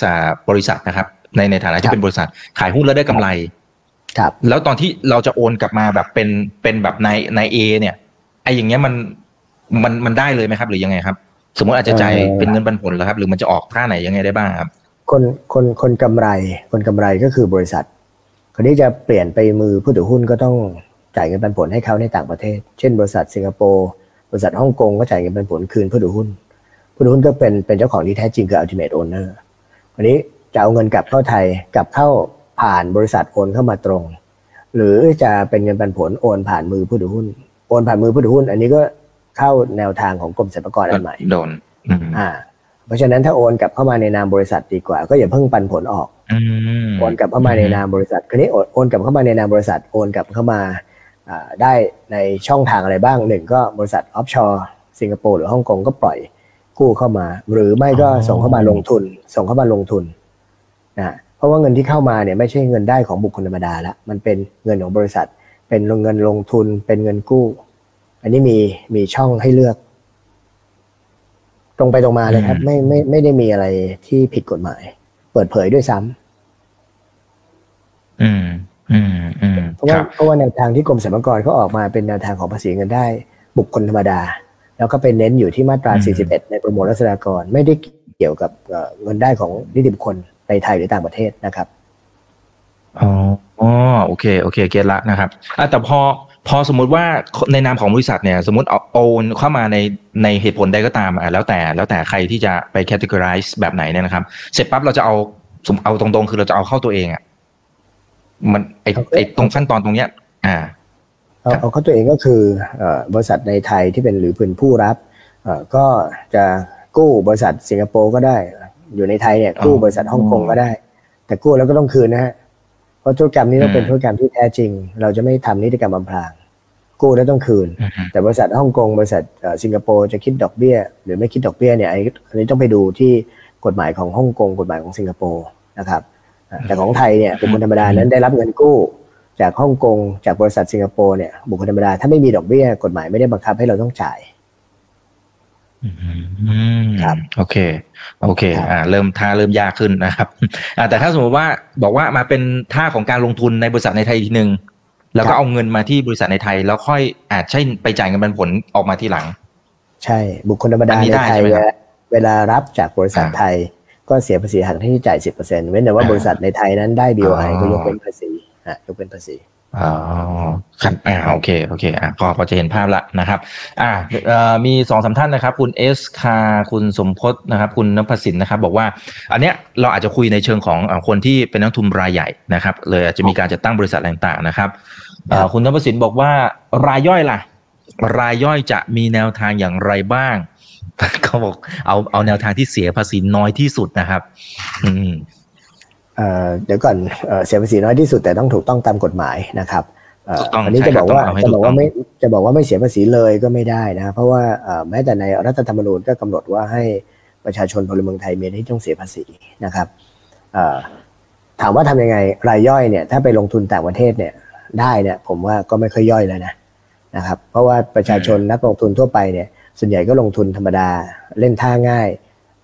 [SPEAKER 2] บริษัทนะครับ ในในฐานะที่เป็นบริษัท ขายหุ้นแล้วได้กำไร
[SPEAKER 3] ครับ
[SPEAKER 2] แล้วตอนที่เราจะโอนกลับมาแบบเป็นเป็นแบบในในเอเนี่ย ไออย่างเงี้ยมันมันมันได้เลยไหมครับ หรือยังไงครับ สมมติอาจจะจ่ายเป็นเงินปันผลแล้วครับ หรือมันจะออกท่าไหนยังไงได้บ้างครับ
[SPEAKER 3] คนคนคนกำไร คนกำไรก็คือบริษัท คนที่จะเปลี่ยนไปมือผู้ถือหุ้นก็ต้องจ่ายเงินปันผลให้เขาในต่างประเทศ เช่น บริษัทสิงคโปร์บริษัทฮ่องกงก็จ่ายเงินปันผลคืนผู้ถือหุ้น ผู้ถือหุ้นก็เป็นเป็นเจ้าของที่แท้จริงคือ ultimate owner วันนี้จะเอาเงินกลับเข้าไทยกลับเข้าผ่านบริษัทโอนเข้ามาตรง หรือจะเป็นเงินปันผลโอนผ่านมือผู้ถือหุ้น โอนผ่านมือผู้ถือหุ้น อันนี้ก็เข้าแนวทางของกรมสรรพากรอันใหม่
[SPEAKER 2] โดน
[SPEAKER 3] อ่า เพราะฉะนั้นถ้าโอนกลับเข้ามาในนามบริษัทดีกว่า ก็อย่าเพิ่งปันผลออกโอนกลับเข้ามาในนามบริษัทคราวนี้โอนกลับเข้ามาในนามบริษัทโอนกลับเข้ามาได้ในช่องทางอะไรบ้างหนึ่งก็บริษัทออฟชอร์สิงคโปร์หรือฮ่องกงก็ปล่อยกู้เข้ามา หรือไม่ก็ส่งเข้ามาลงทุน ส่งเข้ามาลงทุนนะเพราะว่าเงินที่เข้ามาเนี่ยไม่ใช่เงินได้ของบุคคลธรรมดาละมันเป็นเงินของบริษัท เป็นเงินลงทุนเป็นเงินกู้ อันนี้มีมีช่องให้เลือก ตรงไปตรงมาเลยครับ ไม่ไม่ไม่ได้มีอะไรที่ผิดกฎหมาย เปิดเผยด้วยซ้ำ
[SPEAKER 2] อืม อืมอืม
[SPEAKER 3] เพราะว่าเพราะว่าแนวทางที่กรมสรรพากรเขาออกมาเป็นแนวทางของภาษีเงินได้ บุคคลธรรมดา แล้วก็เป็นเน้นอยู่ที่มาตรา 41 ในประมวลรัษฎากร ไม่ได้เกี่ยวกับเงินได้ของนิติบุคคลในไทยหรือต่างประเทศนะครับ
[SPEAKER 2] อ๋อโอเคโอเคเก็ตละนะครับอะแต่พอพอสมมุติว่าในนามของบริษัทเนี่ย สมมติเอาโอนเข้ามาในในเหตุผลใดก็ตามอะแล้วแต่แล้วแต่ใครที่จะไป categorize แบบไหนเนี่ยนะครับ เสร็จปั๊บเราจะเอาสมเอาตรงๆ คือเราจะเอาเข้าตัวเองอะมันไอไอตรงขั้นตอนตรงเนี้ย อ่า
[SPEAKER 3] เอาเอาเข้าตัวเองก็คือบริษัทในไทยที่เป็นหรือเป็นผู้รับก็จะกู้บริษัทสิงคโปร์ก็ได้ อยู่ในไทยเนี่ยกู้บริษัทฮ่องกงก็ได้ แต่กู้แล้วก็ต้องคืนนะฮะเพ ราะธุรกรรมนี้ต้องเป็นธุรกรรมที่แท้จริง เราจะไม่ทำนิติกรรมบำพรางกู้แล้วต้องคืน แต่บริษัทฮ่องกงบริษัทสิงคโปร์จะคิดดอกเบี้ย หรือไม่คิดดอกเบี้ยเนี่ยอันนี้ต้องไปดูที่กฎหมายของฮ่องกงกฎหมายของสิงคโปร์นะครับแต่ของไทยเนี่ยบุคคลธรรมดานั้นได้รับเงินกู้ จากฮ่องกงจากบริษัทสิงคโปร์เนี่ยบุคคลธรรมดาถ้าไม่มีดอกเบี้ยกฎหมายไม่ได้บังคับให้เราต้องจ่าย
[SPEAKER 2] ครับโอเค โอเค อ่า เริ่มท่าเริ่มยากขึ้นนะครับอ่าแต่ถ้าสมมติว่าบอกว่ามาเป็นท่าของการลงทุนในบริษัทในไทยทีหนึ่งแล้วก็เอาเงินมาที่บริษัทในไทย แล้วค่อยอาจใช่ไปจ่ายเงินปันผลออกมาทีหลัง
[SPEAKER 3] ใช่ บุคคลธรรมดาในไทยเวลารับจากบริษัทไทย ก็เสียภาษีหักที่จ่ายสิบเปอร์เซ็นต์เว้นแต่ว่าบริษัทในไทยนั้นได้บีโอไอก็ยกเป็นภาษีฮะยกเป็นภาษี
[SPEAKER 2] อ๋อครับอ่าโอเคโอเคอ่าพอพอจะเห็นภาพละนะครับ อ่าเอ่อมีสองสาท่านนะครับ คุณเอสคาคุณสมพศนะครับ คุณนภสินนะครับ บอกว่า อันเนี้ยเราอาจจะคุยในเชิงของคนที่เป็นนักทุนรายใหญ่นะครับ เลยอาจจะมีการจัดตั้งบริษัทต่างๆนะครับคุณนภสินบอกว่ารายย่อยล่ะ รายย่อยจะมีแนวทางอย่างไรบ้างเขาบอกเอาเอาแนวทางที่เสียภาษีน้อยที่สุดนะครับ อืม
[SPEAKER 3] เดี๋ยวก่อนเสียภาษีน้อยที่สุดแต่ต้องถูกต้องตามกฎหมายนะครับอันนี้จะบอกว่าจะบอกว่าไม่จะบอกว่าไม่เสียภาษีเลยก็ไม่ได้นะ เพราะว่าแม้แต่ในรัฐธรรมนูญก็กำหนดว่าให้ประชาชนพลเมืองไทยมีที่ต้องเสียภาษีนะครับถามว่าทำยังไงรายย่อยเนี่ยถ้าไปลงทุนต่างประเทศเนี่ยได้เนี่ยผมว่าก็ไม่ค่อยย่อยแล้วนะนะครับเพราะว่าประชาชนนักลงทุนทั่วไปเนี่ยส่วนใหญ่ก็ลงทุนธรรมดาเล่นท่าง่าย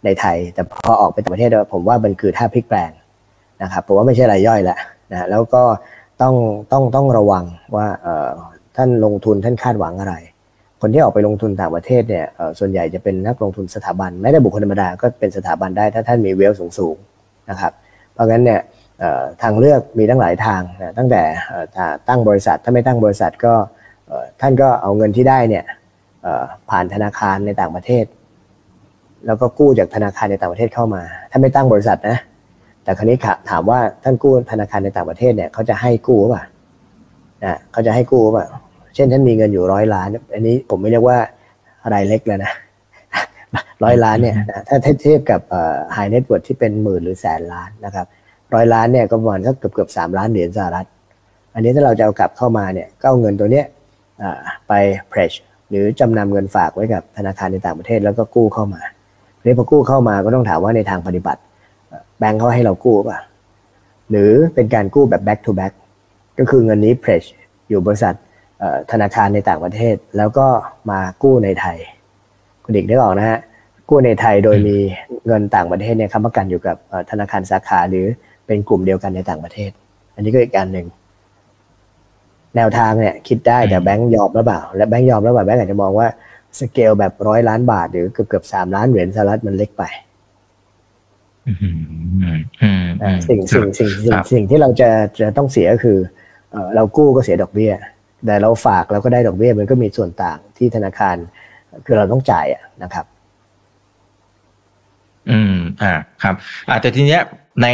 [SPEAKER 3] ในไทย แต่พอออกไปต่างประเทศผมว่ามันคือท่าพลิกแปลง นะครับผมว่าไม่ใช่รายย่อยแล้วนะแล้วก็ต้องต้องต้องระวังว่าท่านลงทุนท่านคาดหวังอะไร คนที่ออกไปลงทุนต่างประเทศเนี่ยส่วนใหญ่จะเป็นนักลงทุนสถาบันไม่ได้บุคคลธรรมดาก็เป็นสถาบันได้ถ้าท่านมีเวลสูงสูงนะครับเพราะงั้นเนี่ยทางเลือกมีตั้งหลายทางนะตั้งแต่ตั้งบริษัทถ้าไม่ตั้งบริษัทก็ท่านก็เอาเงินที่ได้เนี่ยผ่านธนาคารในต่างประเทศ แล้วก็กู้จากธนาคารในต่างประเทศเข้ามา ถ้าไม่ตั้งบริษัทนะ แต่คราวนี้ถามว่าท่านกู้ธนาคารในต่างประเทศเนี่ยเขาจะให้กู้ป่ะนะเขาจะให้กู้ป่ะเช่นท่านมีเงินอยู่ร้อยล้าน อันนี้ผมไม่เรียกว่าอะไรเล็กแล้วนะร้อยล้านเนี่ยถ้าเทียบกับ high net worth ที่เป็นหมื่นหรือแสนล้านนะครับร้อยล้านเนี่ยก็ประมาณสักเกือบเกือบสามล้านเหรียญสหรัฐ อันนี้ถ้าเราจะเอากลับเข้ามาเนี่ยก็เอาเงินตัวเนี้ยไปเพรสหรือจำนำเงินฝากไว้กับธนาคารในต่างประเทศแล้วก็กู้เข้ามาทีพอกู้เข้ามาก็ต้องถามว่าในทางปฏิบัติ บงก์เขาให้เรากู้ป่ะ หรือเป็นการกู้แบบ back to back ก็คือเงินนี้เพรสอยู่บริษัทธนาคารในต่างประเทศ แล้วก็มากู้ในไทย คุณเด็กได้ออกนะฮะ กู้ในไทยโดยมีเงินต่างประเทศเนี่ยค้ำประกันอยู่กับธนาคารสาขาหรือเป็นกลุ่มเดียวกันในต่างประเทศ อันนี้ก็อีกการหนึ่งแนวทางเนี่ยคิดได้แต่แบงก์ยอมหรือเปล่า และแบงก์ยอมหรือเปล่าแบงก์อาจจะมองว่าสเกลแบบร้อยล้านบาทหรือเกือบเกือบสามล้านเหรียญสหรัฐมันเล็กไป สิ่งสิ่งสิ่งสิ่งสิ่งที่เราจะจะต้องเสียก็คือเรากู้ก็เสียดอกเบี้ย แต่เราฝากเราก็ได้ดอกเบี้ยมันก็มีส่วนต่างที่ธนาคาร คือเราต้องจ่ายอะนะครับ
[SPEAKER 2] อืม อ่า ครับอ่าแต่ทีเนี้ยใน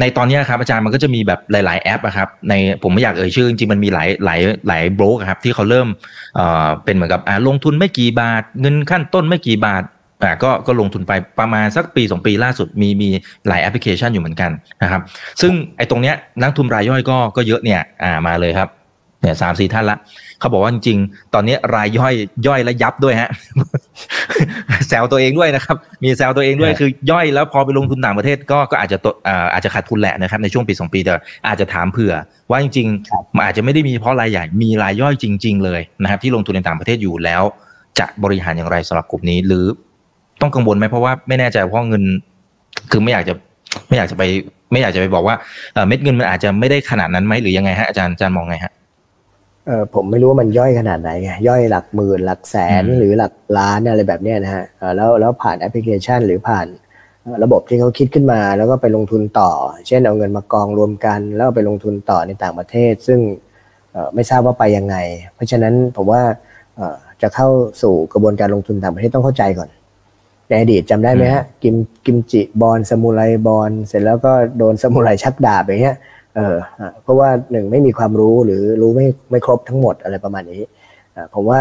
[SPEAKER 2] ในตอนนี้ครับอาจารย์มันก็จะมีแบบหลาย ๆ แอปอะครับในผมไม่อยากเอ่ยชื่อจริงๆมันมีหลายหลายหลายบล็อกครับที่เขาเริ่มเอ่อเป็นเหมือนกับอ่าลงทุนไม่กี่บาท เงินขั้นต้นไม่กี่บาท อ่าก็ก็ลงทุนไปประมาณสักปีสองปีล่าสุดมีมีหลายแอปพลิเคชันอยู่เหมือนกันนะครับซึ่งไอ้ตรงเนี้ยนักทุนรายย่อยก็ก็เยอะเนี่ยอ่ามาเลยครับเนี่ยสามสี่ท่านละเขาบอกว่าจริงๆ ตอนนี้รายย่อยย่อยและยับด้วยฮะแซวตัวเองด้วยนะครับ มีแซวตัวเองด้วยคือย่อยแล้วพอไปลงทุนต่างประเทศก็ก็อาจจะตอาจจะขาดทุนแหละนะครับในช่วงปีสองปีแต่อาจจะถามเผื่อ ว่าจริงๆมันอาจจะไม่ได้มีเฉพาะรายใหญ่มีรายย่อยจริง ๆ เลยนะครับ ที่ลงทุนในต่างประเทศอยู่แล้ว จะบริหารอย่างไรสำหรับกลุ่มนี้หรือ ต้องกังวลไหมเพราะว่าไม่แน่ใจเพราะเงิน คือไม่อยากจะไม่อยากจะไปไม่อยากจะไปบอกว่าเม็ดเงินมันอาจจะไม่ได้ขนาดนั้นไหมหรือยังไงฮะอาจารย์อาจารย์มองไงฮะ
[SPEAKER 3] เออผมไม่รู้ว่ามันย่อยขนาดไหนไงย่อยหลักหมื่นหลักแสนหรือหลักล้านอะไรแบบเนี้ยนะฮะแล้วแล้วผ่านแอปพลิเคชันหรือผ่านระบบที่เขาคิดขึ้นมา แล้วก็ไปลงทุนต่อ เช่นเอาเงินมากองรวมกัน แล้วไปลงทุนต่อในต่างประเทศ ซึ่งไม่ทราบว่าไปยังไง เพราะฉะนั้นผมว่าจะเข้าสู่กระบวนการลงทุนต่างประเทศต้องเข้าใจก่อน ในอดีตจำได้ไหมฮะ กิมกิมจิบอลสมุไรบอลเสร็จแล้วก็โดนสมุไรชักดาบอย่างเงี้ยเออเพราะว่าหนึ่งไม่มีความรู้หรือรู้ไม่ไม่ครบทั้งหมดอะไรประมาณนี้ผมว่า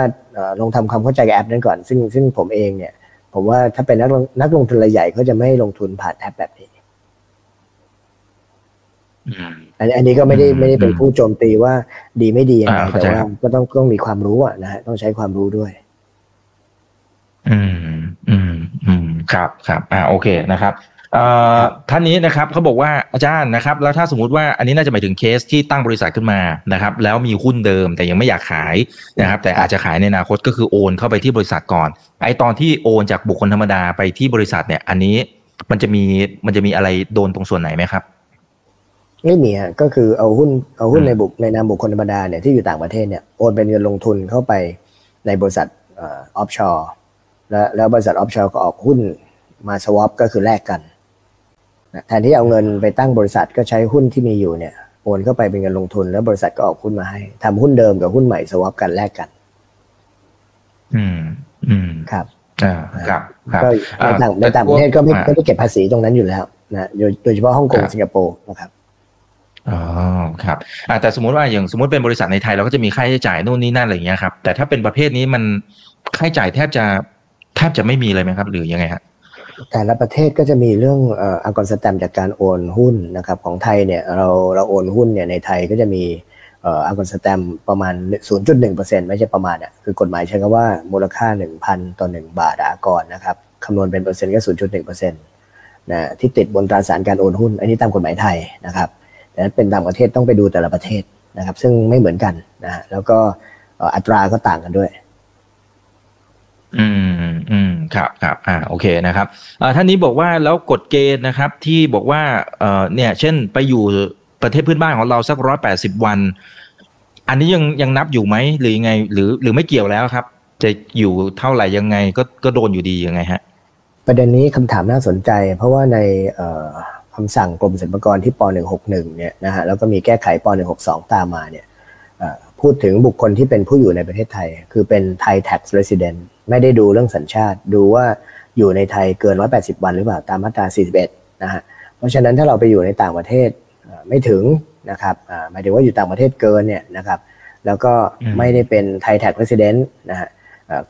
[SPEAKER 3] ลองทำความเข้าใจกับแอปนั้นก่อน ซึ่งซึ่งผมเองเนี่ยผมว่าถ้าเป็นนักนักลงทุนรายใหญ่เขาจะไม่ลงทุนผ่านแอปแบบนี้อันนี้อันนี้ก็ไม่ได้ไม่ได้เป็นผู้โจมตีว่าดีไม่ดียังไงแต่ว่าก็ต้องต้องมีความรู้อะนะฮะต้องใช้ความรู้ด้วย
[SPEAKER 2] อืมอืมอืมครับครับอ่าโอเคนะครับเอ่อท่านนี้นะครับเขาบอกว่าอาจารย์นะครับ แล้วถ้าสมมติว่าอันนี้น่าจะหมายถึงเคสที่ตั้งบริษัทขึ้นมานะครับ แล้วมีหุ้นเดิมแต่ยังไม่อยากขายนะครับ แต่อาจจะขายในอนาคตก็คือโอนเข้าไปที่บริษัทก่อน ไอตอนที่โอนจากบุคคลธรรมดาไปที่บริษัทเนี่ย อันนี้มันจะมีมันจะมีอะไรโดนตรงส่วนไหนไหมครับ
[SPEAKER 3] ไม่มีฮะก็คือเอาหุ้นเอาหุ้นในบุคในนามบุคคลธรรมดาเนี่ยที่อยู่ต่างประเทศเนี่ยโอนเป็นเงินลงทุนเข้าไปในบริษัทอoffshore แล้วแล้วบริษัท offshore ก็ออกหุ้นมา swap ก็คือแลกกันแทนที่เอาเงินไปตั้งบริษัทก็ใช้หุ้นที่มีอยู่เนี่ยโอนเข้าไปเป็นเงินลงทุน แล้วบริษัทก็ออกหุ้นมาให้ทำหุ้นเดิมกับหุ้นใหม่ swap กันแลกกัน
[SPEAKER 2] อืม อืม
[SPEAKER 3] ครับ
[SPEAKER 2] อ่าครับ
[SPEAKER 3] ก็ในต่างในต่างประเทศก็ไม่ไม่ได้เก็บภาษีตรงนั้นอยู่แล้วนะโดยเฉพาะฮ่องกงสิงคโปร์นะครับ
[SPEAKER 2] อ๋อครับอ่าแต่สมมติว่าอย่างสมมติเป็นบริษัทในไทยเราก็จะมีค่าใช้จ่ายนู่นนี่นั่นอะไรอย่างเงี้ยครับแต่ถ้าเป็นประเภทนี้มันค่าใช้จ่ายแทบจะ แทบจะไม่มีเลยไหมครับ หรือยังไงฮะ
[SPEAKER 3] แต่ละประเทศก็จะมีเรื่องเอ่ออากรแสตมป์จากการโอนหุ้นนะครับของไทยเนี่ยเราเราโอนหุ้นเนี่ยในไทยก็จะมีเอ่ออากรแสตมป์ประมาณ 0.1%ไม่ใช่ประมาณอะคือกฎหมายใช้คำว่ามูลค่า 1,000 ต่อ 1 บาทอากรนะครับคำนวณเป็นเปอร์เซ็นต์ก็ 0.1%นะที่ติดบนตราสารการโอนหุ้น อันนี้ตามกฎหมายไทยนะครับแต่เป็นต่างประเทศต้องไปดูแต่ละประเทศนะครับ ซึ่งไม่เหมือนกันนะแล้วก็อัตราก็ต่างกันด้วย
[SPEAKER 2] อืมอืม ครับครับอ่าโอเคนะครับอ่าท่านนี้บอกว่าแล้วกฎเกณฑ์นะครับที่บอกว่าเอ่อเนี่ยเช่นไปอยู่ประเทศเพื่อนบ้านของเราสักร้อยแปดสิบวัน อันนี้ยังยังนับอยู่ไหมหรือยังไง หรือหรือไม่เกี่ยวแล้วครับ จะอยู่เท่าไหร่ยังไงก็ก็โดนอยู่ดียังไงฮะ
[SPEAKER 3] ประเด็นนี้คำถามน่าสนใจ เพราะว่าในเอ่อคำสั่งกรมสรรพากรที่ป .161 เนี่ยนะฮะแล้วก็มีแก้ไขป .162 ตามมาเนี่ย พูดถึงบุคคลที่เป็นผู้อยู่ในประเทศไทย คือเป็นไทย tax resident ไม่ได้ดูเรื่องสัญชาติ ดูว่าอยู่ในไทยเกิน 180 วันหรือเปล่าตามมาตรา 41 นะฮะเพราะฉะนั้นถ้าเราไปอยู่ในต่างประเทศไม่ถึงนะครับหมายถึงว่าอยู่ต่างประเทศเกินเนี่ยนะครับ แล้วก็ไม่ได้เป็นไทย tax resident นะฮะ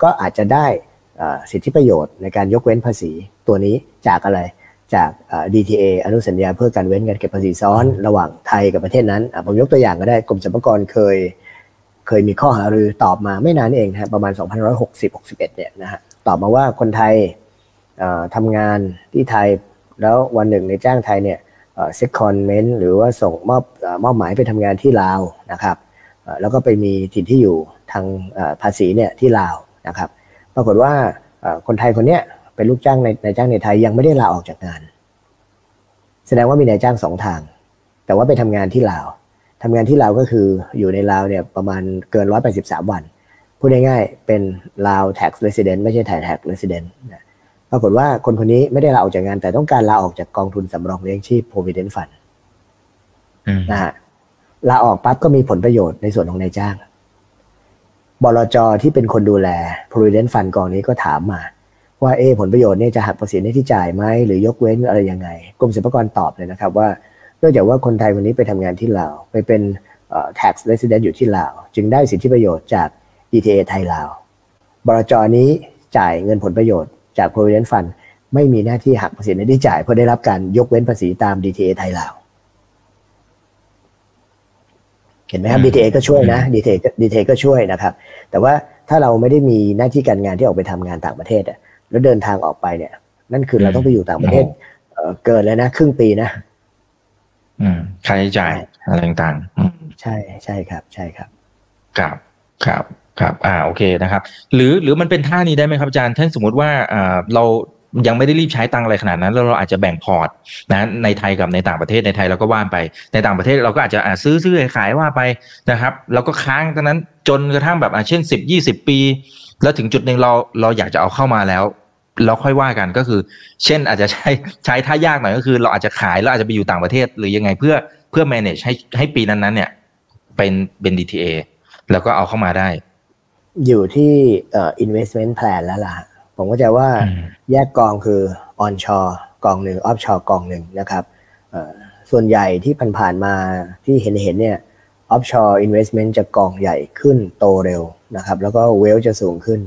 [SPEAKER 3] ก็อาจจะได้สิทธิประโยชน์ในการยกเว้นภาษีตัวนี้จากอะไรจาก DTA อนุสัญญาเพื่อการเว้นการเก็บภาษีซ้อนระหว่างไทยกับประเทศนั้น ผมยกตัวอย่างก็ได้กรมสรรพากรเคย เคยมีข้อหารือตอบมาไม่นานเองนะประมาณ2560-61เนี่ยนะฮะตอบมาว่าคนไทยทำงานที่ไทยแล้ววันหนึ่งในจ้างไทยเนี่ยเซ็กคอนเมนต์หรือว่าส่งมอบมอบหมายไปทำงานที่ลาวนะครับแล้วก็ไปมีถิ่นที่อยู่ทางภาษีเนี่ยที่ลาวนะครับ ปรากฏว่าคนไทยคนเนี้ยเป็นลูกจ้างในในจ้างในไทยยังไม่ได้ลาออกจากงาน แสดงว่ามีนายจ้างสองทาง แต่ว่าไปทำงานที่ลาว ทำงานที่ลาวก็คืออยู่ในลาวเนี่ยประมาณเกินร้อยแปดสิบสามวัน พูดง่ายๆเป็นลาว tax resident ไม่ใช่ไทย tax resident นะปรากฏว่าคนคนนี้ไม่ได้ลาออกจากงาน แต่ต้องการลาออกจากกองทุนสำรองเลี้ยงชีพ provident fund นะฮะลาออกปั๊บก็มีผลประโยชน์ในส่วนของนายจ้างบลจที่เป็นคนดูแล provident fund กองนี้ก็ถามมา ว่าเอผลประโยชน์เนี่ยจะหักภาษีในที่จ่ายไหมหรือยกเว้นอะไรยังไงกรมสรรพากรตอบเลยนะครับว่า เนื่องจากว่าคนไทยคนนี้ไปทำงานที่ลาวไปเป็น tax resident อยู่ที่ลาว จึงได้สิทธิประโยชน์จาก ETA ไทยลาว บรจนี้จ่ายเงินผลประโยชน์จาก provident fund ไม่มีหน้าที่หักภาษีในที่จ่าย เพราะได้รับการยกเว้นภาษีตาม DTA ไทยลาว เห็นไหมครับ DTA ก็ช่วยนะ DTA DTA ก็ช่วยนะครับ แต่ว่าถ้าเราไม่ได้มีหน้าที่การงานที่ออกไปทำงานต่างประเทศอะแล้วเดินทางออกไปเนี่ย นั่นคือเราต้องไปอยู่ต่างประเทศเกินเลยนะ ครึ่งปีนะ
[SPEAKER 2] อืม ค่าใช้จ่ายอะไรต่าง
[SPEAKER 3] ๆใช่ใช่ครับ ใช่ครับ
[SPEAKER 2] ครับครับครับอ่าโอเคนะครับ หรือหรือมันเป็นท่านี้ได้ไหมครับอาจารย์ท่านสมมติว่าอ่าเรายังไม่ได้รีบใช้ตังอะไรขนาดนั้นแล้วเราอาจจะแบ่งพอร์ตนะในไทยกับในต่างประเทศในไทยเราก็ว่านไป ในต่างประเทศเราก็อาจจะซื้อซื้อขายว่าไปนะครับแล้วก็ค้างตอนนั้นจนกระทั่งแบบเช่นสิบยี่สิบปี แล้วถึงจุดหนึ่งเราเราอยากจะเอาเข้ามาแล้ว เราค่อยว่ากันก็คือ เช่นอาจจะใช้ใช้ท่ายากหน่อยก็คือ เราอาจจะขายแล้วอาจจะไปอยู่ต่างประเทศ หรือยังไงเพื่อเพื่อ manage ให้ให้ปีนั้นๆเนี่ย เป็นเป็น DTA แล้วก็เอาเข้ามาได้
[SPEAKER 3] อยู่ที่เอ่อ investment plan แล้วล่ะ ผมก็จะว่าแยกกองคือ onshore กองหนึ่ง offshore กองหนึ่งนะครับส่วนใหญ่ที่ผ่านๆมาที่เห็นเห็นเนี่ย offshore investment จะกองใหญ่ขึ้นโตเร็วนะครับ แล้วก็เวลจะสูงขึ้น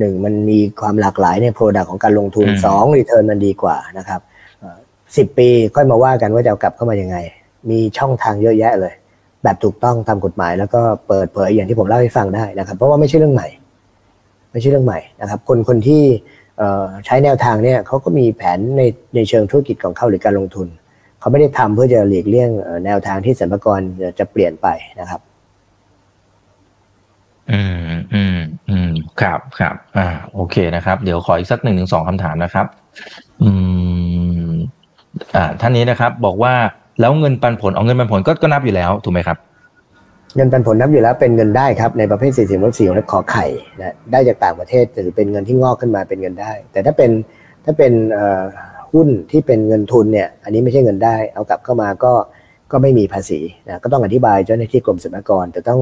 [SPEAKER 3] หนึ่งมันมีความหลากหลายในโปรดักของการลงทุนสองรีเทิร์นมันดีกว่านะครับสิบปีค่อยมาว่ากันว่าจะเอากลับเข้ามายังไง มีช่องทางเยอะแยะเลย แบบถูกต้องตามกฎหมาย แล้วก็เปิดเผยอย่างที่ผมเล่าให้ฟังได้นะครับ เพราะว่าไม่ใช่เรื่องใหม่ ไม่ใช่เรื่องใหม่นะครับ คนคนที่ใช้แนวทางเนี่ยเขาก็มีแผนในในเชิงธุรกิจของเขาหรือการลงทุนเขาไม่ได้ทำเพื่อจะหลีกเลี่ยงแนวทางที่สรรพากรจะเปลี่ยนไปนะครับ
[SPEAKER 2] อืมอืมอืม ครับครับอ่าโอเคนะครับ เดี๋ยวขออีกสักหนึ่งถึงสองคำถามนะครับ อืมอ่าท่านนี้นะครับ บอกว่าแล้วเงินปันผลเอาเงินปันผลก็ก็นับอยู่แล้วถูกไหมครับ
[SPEAKER 3] เงินปันผลนับอยู่แล้วเป็นเงินได้ครับในประเภทสี่สิบลบสี่และขอไข่นะได้จากต่างประเทศถือเป็นเงินที่งอกขึ้นมาเป็นเงินได้ แต่ถ้าเป็นถ้าเป็นหุ้นที่เป็นเงินทุนเนี่ย อันนี้ไม่ใช่เงินได้ เอากลับเข้ามาก็ก็ไม่มีภาษีนะก็ต้องอธิบายเจ้าหน้าที่กรมสรรพากรแต่ต้อง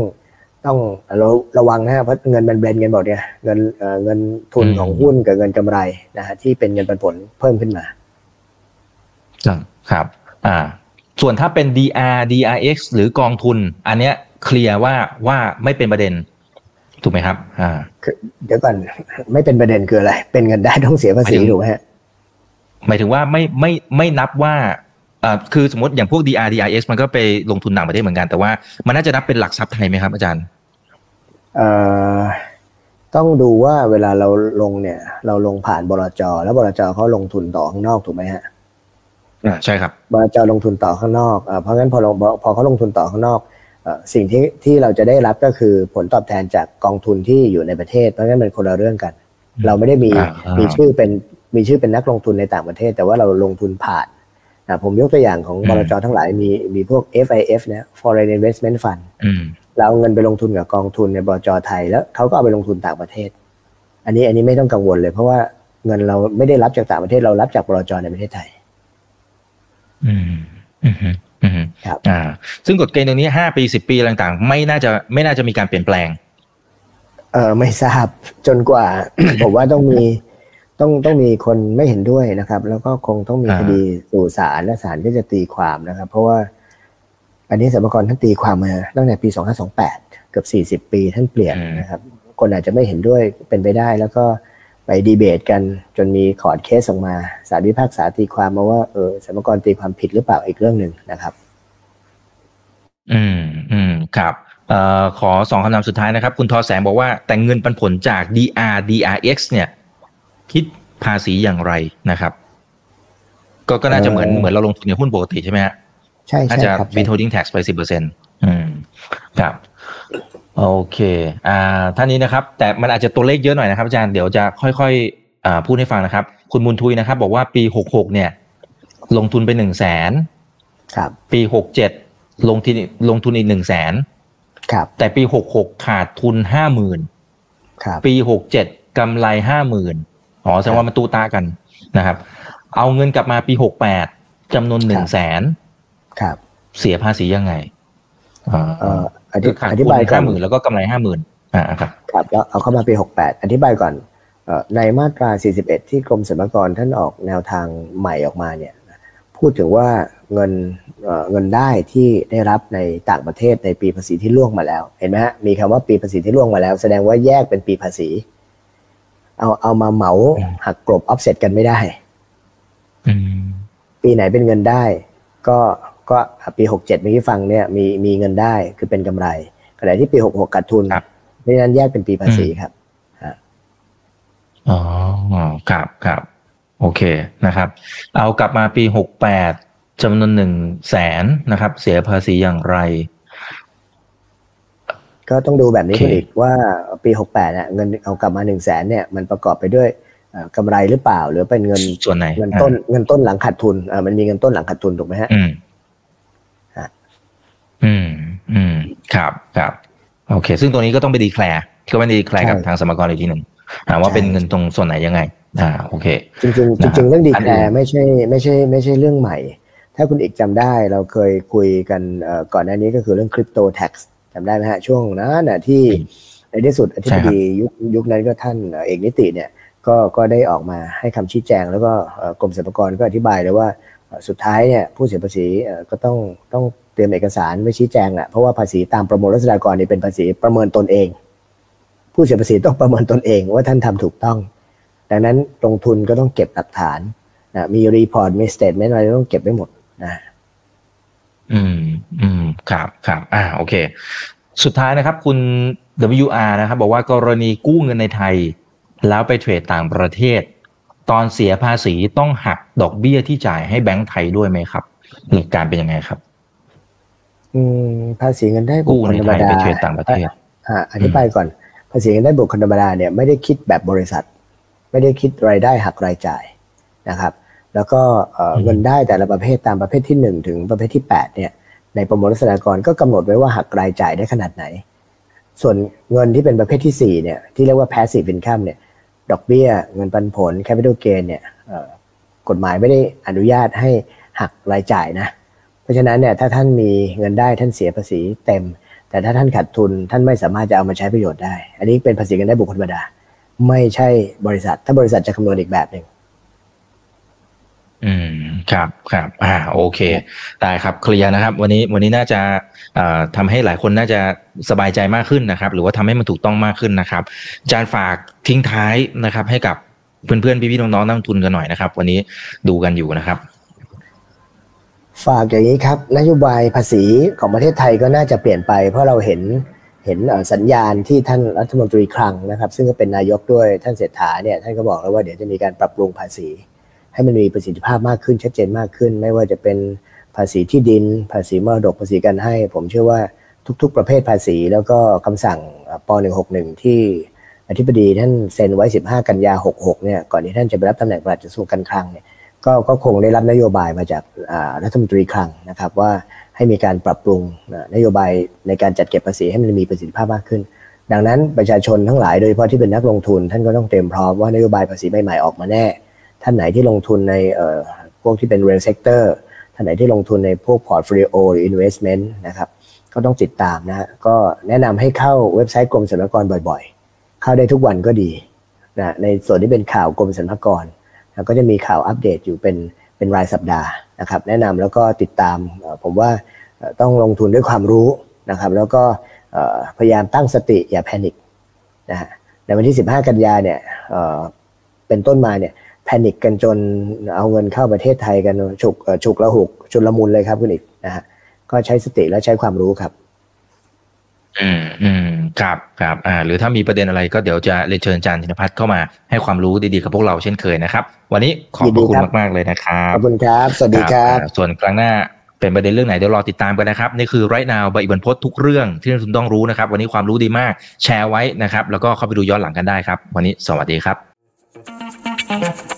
[SPEAKER 3] ต้องเราระวังนะเพราะเงินมันเบรนกันหมดเนี่ยเงินเงินทุนของหุ้นกับเงินกำไรนะฮะที่เป็นเงินปันผลเพิ่มขึ้นมา
[SPEAKER 2] ครับ อ่า ส่วนถ้าเป็น DR DRX หรือกองทุน อันเนี้ยเคลียร์ว่าว่าไม่เป็นประเด็น ถูกไหมครับ อ่า
[SPEAKER 3] เดี๋ยวก่อนไม่เป็นประเด็นคืออะไร เป็นเงินได้ต้องเสียภาษีถูกไหมฮะ
[SPEAKER 2] หมายถึงว่าไม่ไม่ไม่นับว่าอ่า คือสมมติอย่างพวก DR DRX มันก็ไปลงทุนต่างประเทศเหมือนกัน แต่ว่ามันน่าจะนับเป็นหลักทรัพย์ไทยไหมครับ อาจารย์
[SPEAKER 3] เอ่อต้องดูว่าเวลาเราลงเนี่ย เราลงผ่านบลจแล้วบลจเขาลงทุนต่อข้างนอกถูกไหมฮะ
[SPEAKER 2] อ่าใช่ครับ
[SPEAKER 3] บลจลงทุนต่อข้างนอกอ่าเพราะงั้นพอลงพอเขาลงทุนต่อข้างนอกสิ่งที่ที่เราจะได้รับก็คือผลตอบแทนจากกองทุนที่อยู่ในประเทศเพราะงั้นเป็นคนละเรื่องกัน เราไม่ได้มีมีชื่อเป็นมีชื่อเป็นนักลงทุนในต่างประเทศ แต่ว่าเราลงทุนผ่านนะ ผมยกตัวอย่างของบลจทั้งหลายมีมีพวก FIF นะ Foreign Investment Fund เราเอาเงินไปลงทุนกับกองทุนในบลจไทย แล้วเขาก็เอาไปลงทุนต่างประเทศ อันนี้อันนี้ไม่ต้องกังวลเลย เพราะว่าเงินเราไม่ได้รับจากต่างประเทศเรารับจากบลจในประเทศไทย
[SPEAKER 2] อืมอืมครับอ่า ซึ่งกฎเกณฑ์ตรงนี้ห้าปีสิบปีต่างๆ ไม่น่าจะไม่น่าจะมีการเปลี่ยนแปลง
[SPEAKER 3] เออไม่ทราบจนกว่า ผมว่าต้องมี ต้องต้องมีคนไม่เห็นด้วยนะครับ แล้วก็คงต้องมีคดีสู่ศาลและศาลก็จะตีความนะครับ เพราะว่า อันนี้สมรกรท่านตีความมาตั้งแต่ปี2528 เกือบ40 ปีท่านเปลี่ยนนะครับ คนอาจจะไม่เห็นด้วยเป็นไปได้ แล้วก็ไปดีเบตกันจนมีขอร์ดเคสออกมาศาลพิพากษาตีความมาว่าเออสมรกรตีความผิดหรือเปล่าอีกเรื่องหนึ่งนะครับ
[SPEAKER 2] อืมอืมครับเอ่อขอสองคำถามสุดท้ายนะครับ คุณทอแสงบอกว่าแต่เงินปันผลจาก DR DRX เนี่ย คิดภาษีอย่างไรนะครับ ก็ก็น่าจะเหมือนเหมือนเราลงทุนในหุ้นปกติใช่ไหมฮะ
[SPEAKER 3] ใช่ใช่
[SPEAKER 2] ครับน่าจะ withholding tax ไปสิบเปอร์เซ็นต์อืมครับโอเคอ่าท่านนี้นะครับ แต่มันอาจจะตัวเลขเยอะหน่อยนะครับอาจารย์เดี๋ยวจะค่อยๆอ่าพูดให้ฟังนะครับ คุณมุนทุยนะครับ บอกว่าปีหกหกเนี่ย ลงทุนไปหนึ่งแสน
[SPEAKER 3] ครับ
[SPEAKER 2] ปีหกเจ็ดลงทุนลงทุนอีกหนึ่งแสน
[SPEAKER 3] ครับ
[SPEAKER 2] แต่ปีหกหกขาดทุนห้าหมื่น
[SPEAKER 3] ครับ
[SPEAKER 2] ปีหกเจ็ดกำไรห้าหมื่น อ๋อแสดงว่ามันตูตากันนะครับ เอาเงินกลับมาปีหกแปดจำนวนหนึ่งแสน
[SPEAKER 3] ครับ
[SPEAKER 2] เสียภาษียังไง
[SPEAKER 3] อ่า
[SPEAKER 2] อธิบายห้าหมื่นแล้วก็กำไรห้าหมื่นอ่าครับ
[SPEAKER 3] ครับแล้วเอาเข้ามาปีหกแปดอธิบายก่อนในมาตราสี่สิบเอ็ดที่กรมสรรพากรท่านออกแนวทางใหม่ออกมาเนี่ยพูดถึงว่าเงินเงินได้ที่ได้รับในต่างประเทศในปีภาษีที่ล่วงมาแล้ว เห็นไหมฮะมีคำว่าปีภาษีที่ล่วงมาแล้ว แสดงว่าแยกเป็นปีภาษี เอาเอามาเหมาหักกลบออฟเซ็ตกันไม่ได้ปีไหนเป็นเงินได้ ก็ก็ปีหกเจ็ดเมื่อกี้ฟังเนี่ยมีมีเงินได้คือเป็นกำไรขณะที่ปีหกหกขาดทุนเพราะฉะนั้นแยกเป็นปีภาษีครับ
[SPEAKER 2] อ๋อครับครับโอเคนะครับ เอากลับมาปีหกแปดจำนวนหนึ่งแสนนะครับ เสียภาษีอย่างไร
[SPEAKER 3] ก็ต้องดูแบบนี้คุณอีกว่าปีหกแปดเนี่ยเงินเอากลับมาหนึ่งแสนเนี่ยมันประกอบไปด้วยกำไรหรือเปล่า หรือเป็นเงิน
[SPEAKER 2] ส่วนไหน
[SPEAKER 3] เงินต้นเงินต้นหลังขาดทุนอ่ามันมีเงินต้นหลังขาดทุนถูกไหมฮะอืม
[SPEAKER 2] อืมอืมครับครับโอเค ซึ่งตัวนี้ก็ต้องไปดีแคลร์ก็ไปดีแคลร์กับทางสมกรอีกทีหนึ่งถามว่าเป็นเงินตรงส่วนไหนยังไง อ่าโอเค
[SPEAKER 3] จริงจริงจริงเรื่องดีแคลร์ไม่ใช่ ไม่ใช่ ไม่ใช่เรื่องใหม่ ถ้าคุณอีกจำได้เราเคยคุยกันก่อนหน้านี้ก็คือเรื่อง crypto tax จำได้ไหมฮะช่วงนั้นนะที่ในที่สุดอธิบดียุคยุคนั้นก็ท่านเอกนิติเนี่ยก็ก็ได้ออกมาให้คำชี้แจง แล้วก็กรมสรรพากรก็อธิบายเลยว่าสุดท้ายเนี่ยผู้เสียภาษีก็ต้องต้องเตรียมเอกสารไว้ชี้แจงแหละเพราะว่าภาษีตามประมวลรัษฎากรนี่เป็นภาษีประเมินตนเอง ผู้เสียภาษีต้องประเมินตนเองว่าท่านทำถูกต้อง ดังนั้นลงทุนก็ต้องเก็บหลักฐานนะมี report มี statement อะไรต้องเก็บไว้หมดนะ
[SPEAKER 2] อืมอืมครับครับอ่าโอเค สุดท้ายนะครับ คุณ WR นะครับ บอกว่ากรณีกู้เงินในไทย แล้วไปเทรดต่างประเทศ ตอนเสียภาษีต้องหักดอกเบี้ยที่จ่ายให้แบงก์ไทยด้วยไหมครับหลักการเป็นยังไงครับ
[SPEAKER 3] อืม ภาษีเงินได้บุค
[SPEAKER 2] กู้
[SPEAKER 3] คล
[SPEAKER 2] ใน
[SPEAKER 3] ธรร
[SPEAKER 2] ไท
[SPEAKER 3] ม
[SPEAKER 2] ย
[SPEAKER 3] ดา
[SPEAKER 2] ไปเทรดต่างประเทศ
[SPEAKER 3] อ่าอธิบายก่อน ภาษีเงินได้บุคคลธรรมดาเนี่ยไม่ได้คิดแบบบริษัท ไม่ได้คิดรายได้หักรายจ่ายนะครับ แล้วก็เอ่อ
[SPEAKER 2] อืม
[SPEAKER 3] เงินได้แต่ละประเภทตามประเภทที่หนึ่งถึงประเภทที่แปดเนี่ยในประมวลรัษฎากรก็กำหนดไว้ว่าหักรายจ่ายได้ขนาดไหน ส่วนเงินที่เป็นประเภทที่สี่เนี่ยที่เรียกว่า passive income เนี่ยดอกเบี้ยเงินปันผล capital gain เนี่ยเอ่อกฎหมายไม่ได้อนุญาตให้หักรายจ่ายนะ เพราะฉะนั้นเนี่ยถ้าท่านมีเงินได้ท่านเสียภาษีเต็ม แต่ถ้าท่านขาดทุนท่านไม่สามารถจะเอามาใช้ประโยชน์ได้ อันนี้เป็นภาษีเงินได้บุคคลธรรมดา ไม่ใช่บริษัท ถ้าบริษัทจะคำนวณอีกแบบหนึ่ง
[SPEAKER 2] อืมครับครับอ่าโอเค ได้ครับเคลียร์นะครับ วันนี้วันนี้น่าจะเอ่อทำให้หลายคนน่าจะสบายใจมากขึ้นนะครับ หรือว่าทำให้มันถูกต้องมากขึ้นนะครับอาจารย์ฝากทิ้งท้ายนะครับ ให้กับเพื่อนๆพี่ๆน้องๆนักลงทุนกันหน่อยนะครับ วันนี้ดูกันอยู่นะครับ
[SPEAKER 3] ฝากอย่างนี้ครับนโยบายภาษีของประเทศไทยก็น่าจะเปลี่ยนไป เพราะเราเห็นเห็นสัญญาณที่ท่านรัฐมนตรีคลังนะครับ ซึ่งก็เป็นนายกด้วยท่านเศรษฐาเนี่ยท่านก็บอกแล้วว่าเดี๋ยวจะมีการปรับปรุงภาษี ให้มันมีประสิทธิภาพมากขึ้นชัดเจนมากขึ้น ไม่ว่าจะเป็นภาษีที่ดิน ภาษีมรดกภาษีการให้ ผมเชื่อว่าทุก ๆ ประเภทภาษี แล้วก็คำสั่งป .161 ที่อธิบดีท่านเซ็นไว้ 15 กันยา 66 เนี่ย ก่อนที่ท่านจะไปรับตำแหน่งปลัดกระทรวงการคลังเนี่ยก็ก็คงได้รับนโยบายมาจากรัฐมนตรีคลังนะครับว่าให้มีการปรับปรุงนโยบายในการจัดเก็บภาษีให้มันมีประสิทธิภาพมากขึ้น ดังนั้นประชาชนทั้งหลายโดยเฉพาะที่เป็นนักลงทุน ท่านก็ต้องเตรียมพร้อมว่านโยบายภาษีใหม่ๆออกมาแน่ ท่านไหนที่ลงทุนในเอ่อพวกที่เป็น real sector ท่านไหนที่ลงทุนในพวก portfolio หรือ investment นะครับก็ต้องติดตามนะฮะก็แนะนำให้เข้าเว็บไซต์กรมสรรพากรบ่อยๆ เข้าได้ทุกวันก็ดีนะในส่วนที่เป็นข่าวกรมสรรพากรแล้วก็จะมีข่าวอัปเดตอยู่เป็นเป็นรายสัปดาห์นะครับ แนะนำแล้วก็ติดตามผมว่าต้องลงทุนด้วยความรู้นะครับ แล้วก็พยายามตั้งสติอย่าแพนิคนะฮะในวันที่ 15 กันยาเนี่ยเอ่อเป็นต้นมาเนี่ย แพนิคกันจนเอาเงินเข้าประเทศไทยกันฉุกเอ่อฉุกละหุกชุลมุนเลยครับคุณอีกนะฮะก็ใช้สติและใช้ความรู้ครับ
[SPEAKER 2] อืมอืมครับครับอ่าหรือถ้ามีประเด็นอะไรก็เดี๋ยวจะเรียนเชิญอาจารย์ธินพัฒน์เข้ามาให้ความรู้ดีๆกับพวกเราเช่นเคยนะครับ วันนี้ขอบพระคุณ
[SPEAKER 3] ยินดีครับ
[SPEAKER 2] มากๆเลยนะครับ
[SPEAKER 3] ขอบคุณครับ สวัสดีครับ
[SPEAKER 2] อ่าส่วนครั้งหน้าเป็นประเด็นเรื่องไหนเดี๋ยวรอติดตามกันนะครับนี่คือไรนาวใบอิบันพศทุกเรื่องที่นักลงทุนต้องรู้นะครับ วันนี้ความรู้ดีมาก แชร์ไว้นะครับ แล้วก็เข้าไปดูย้อนหลังกันได้ครับ วันนี้สวัสดีครับ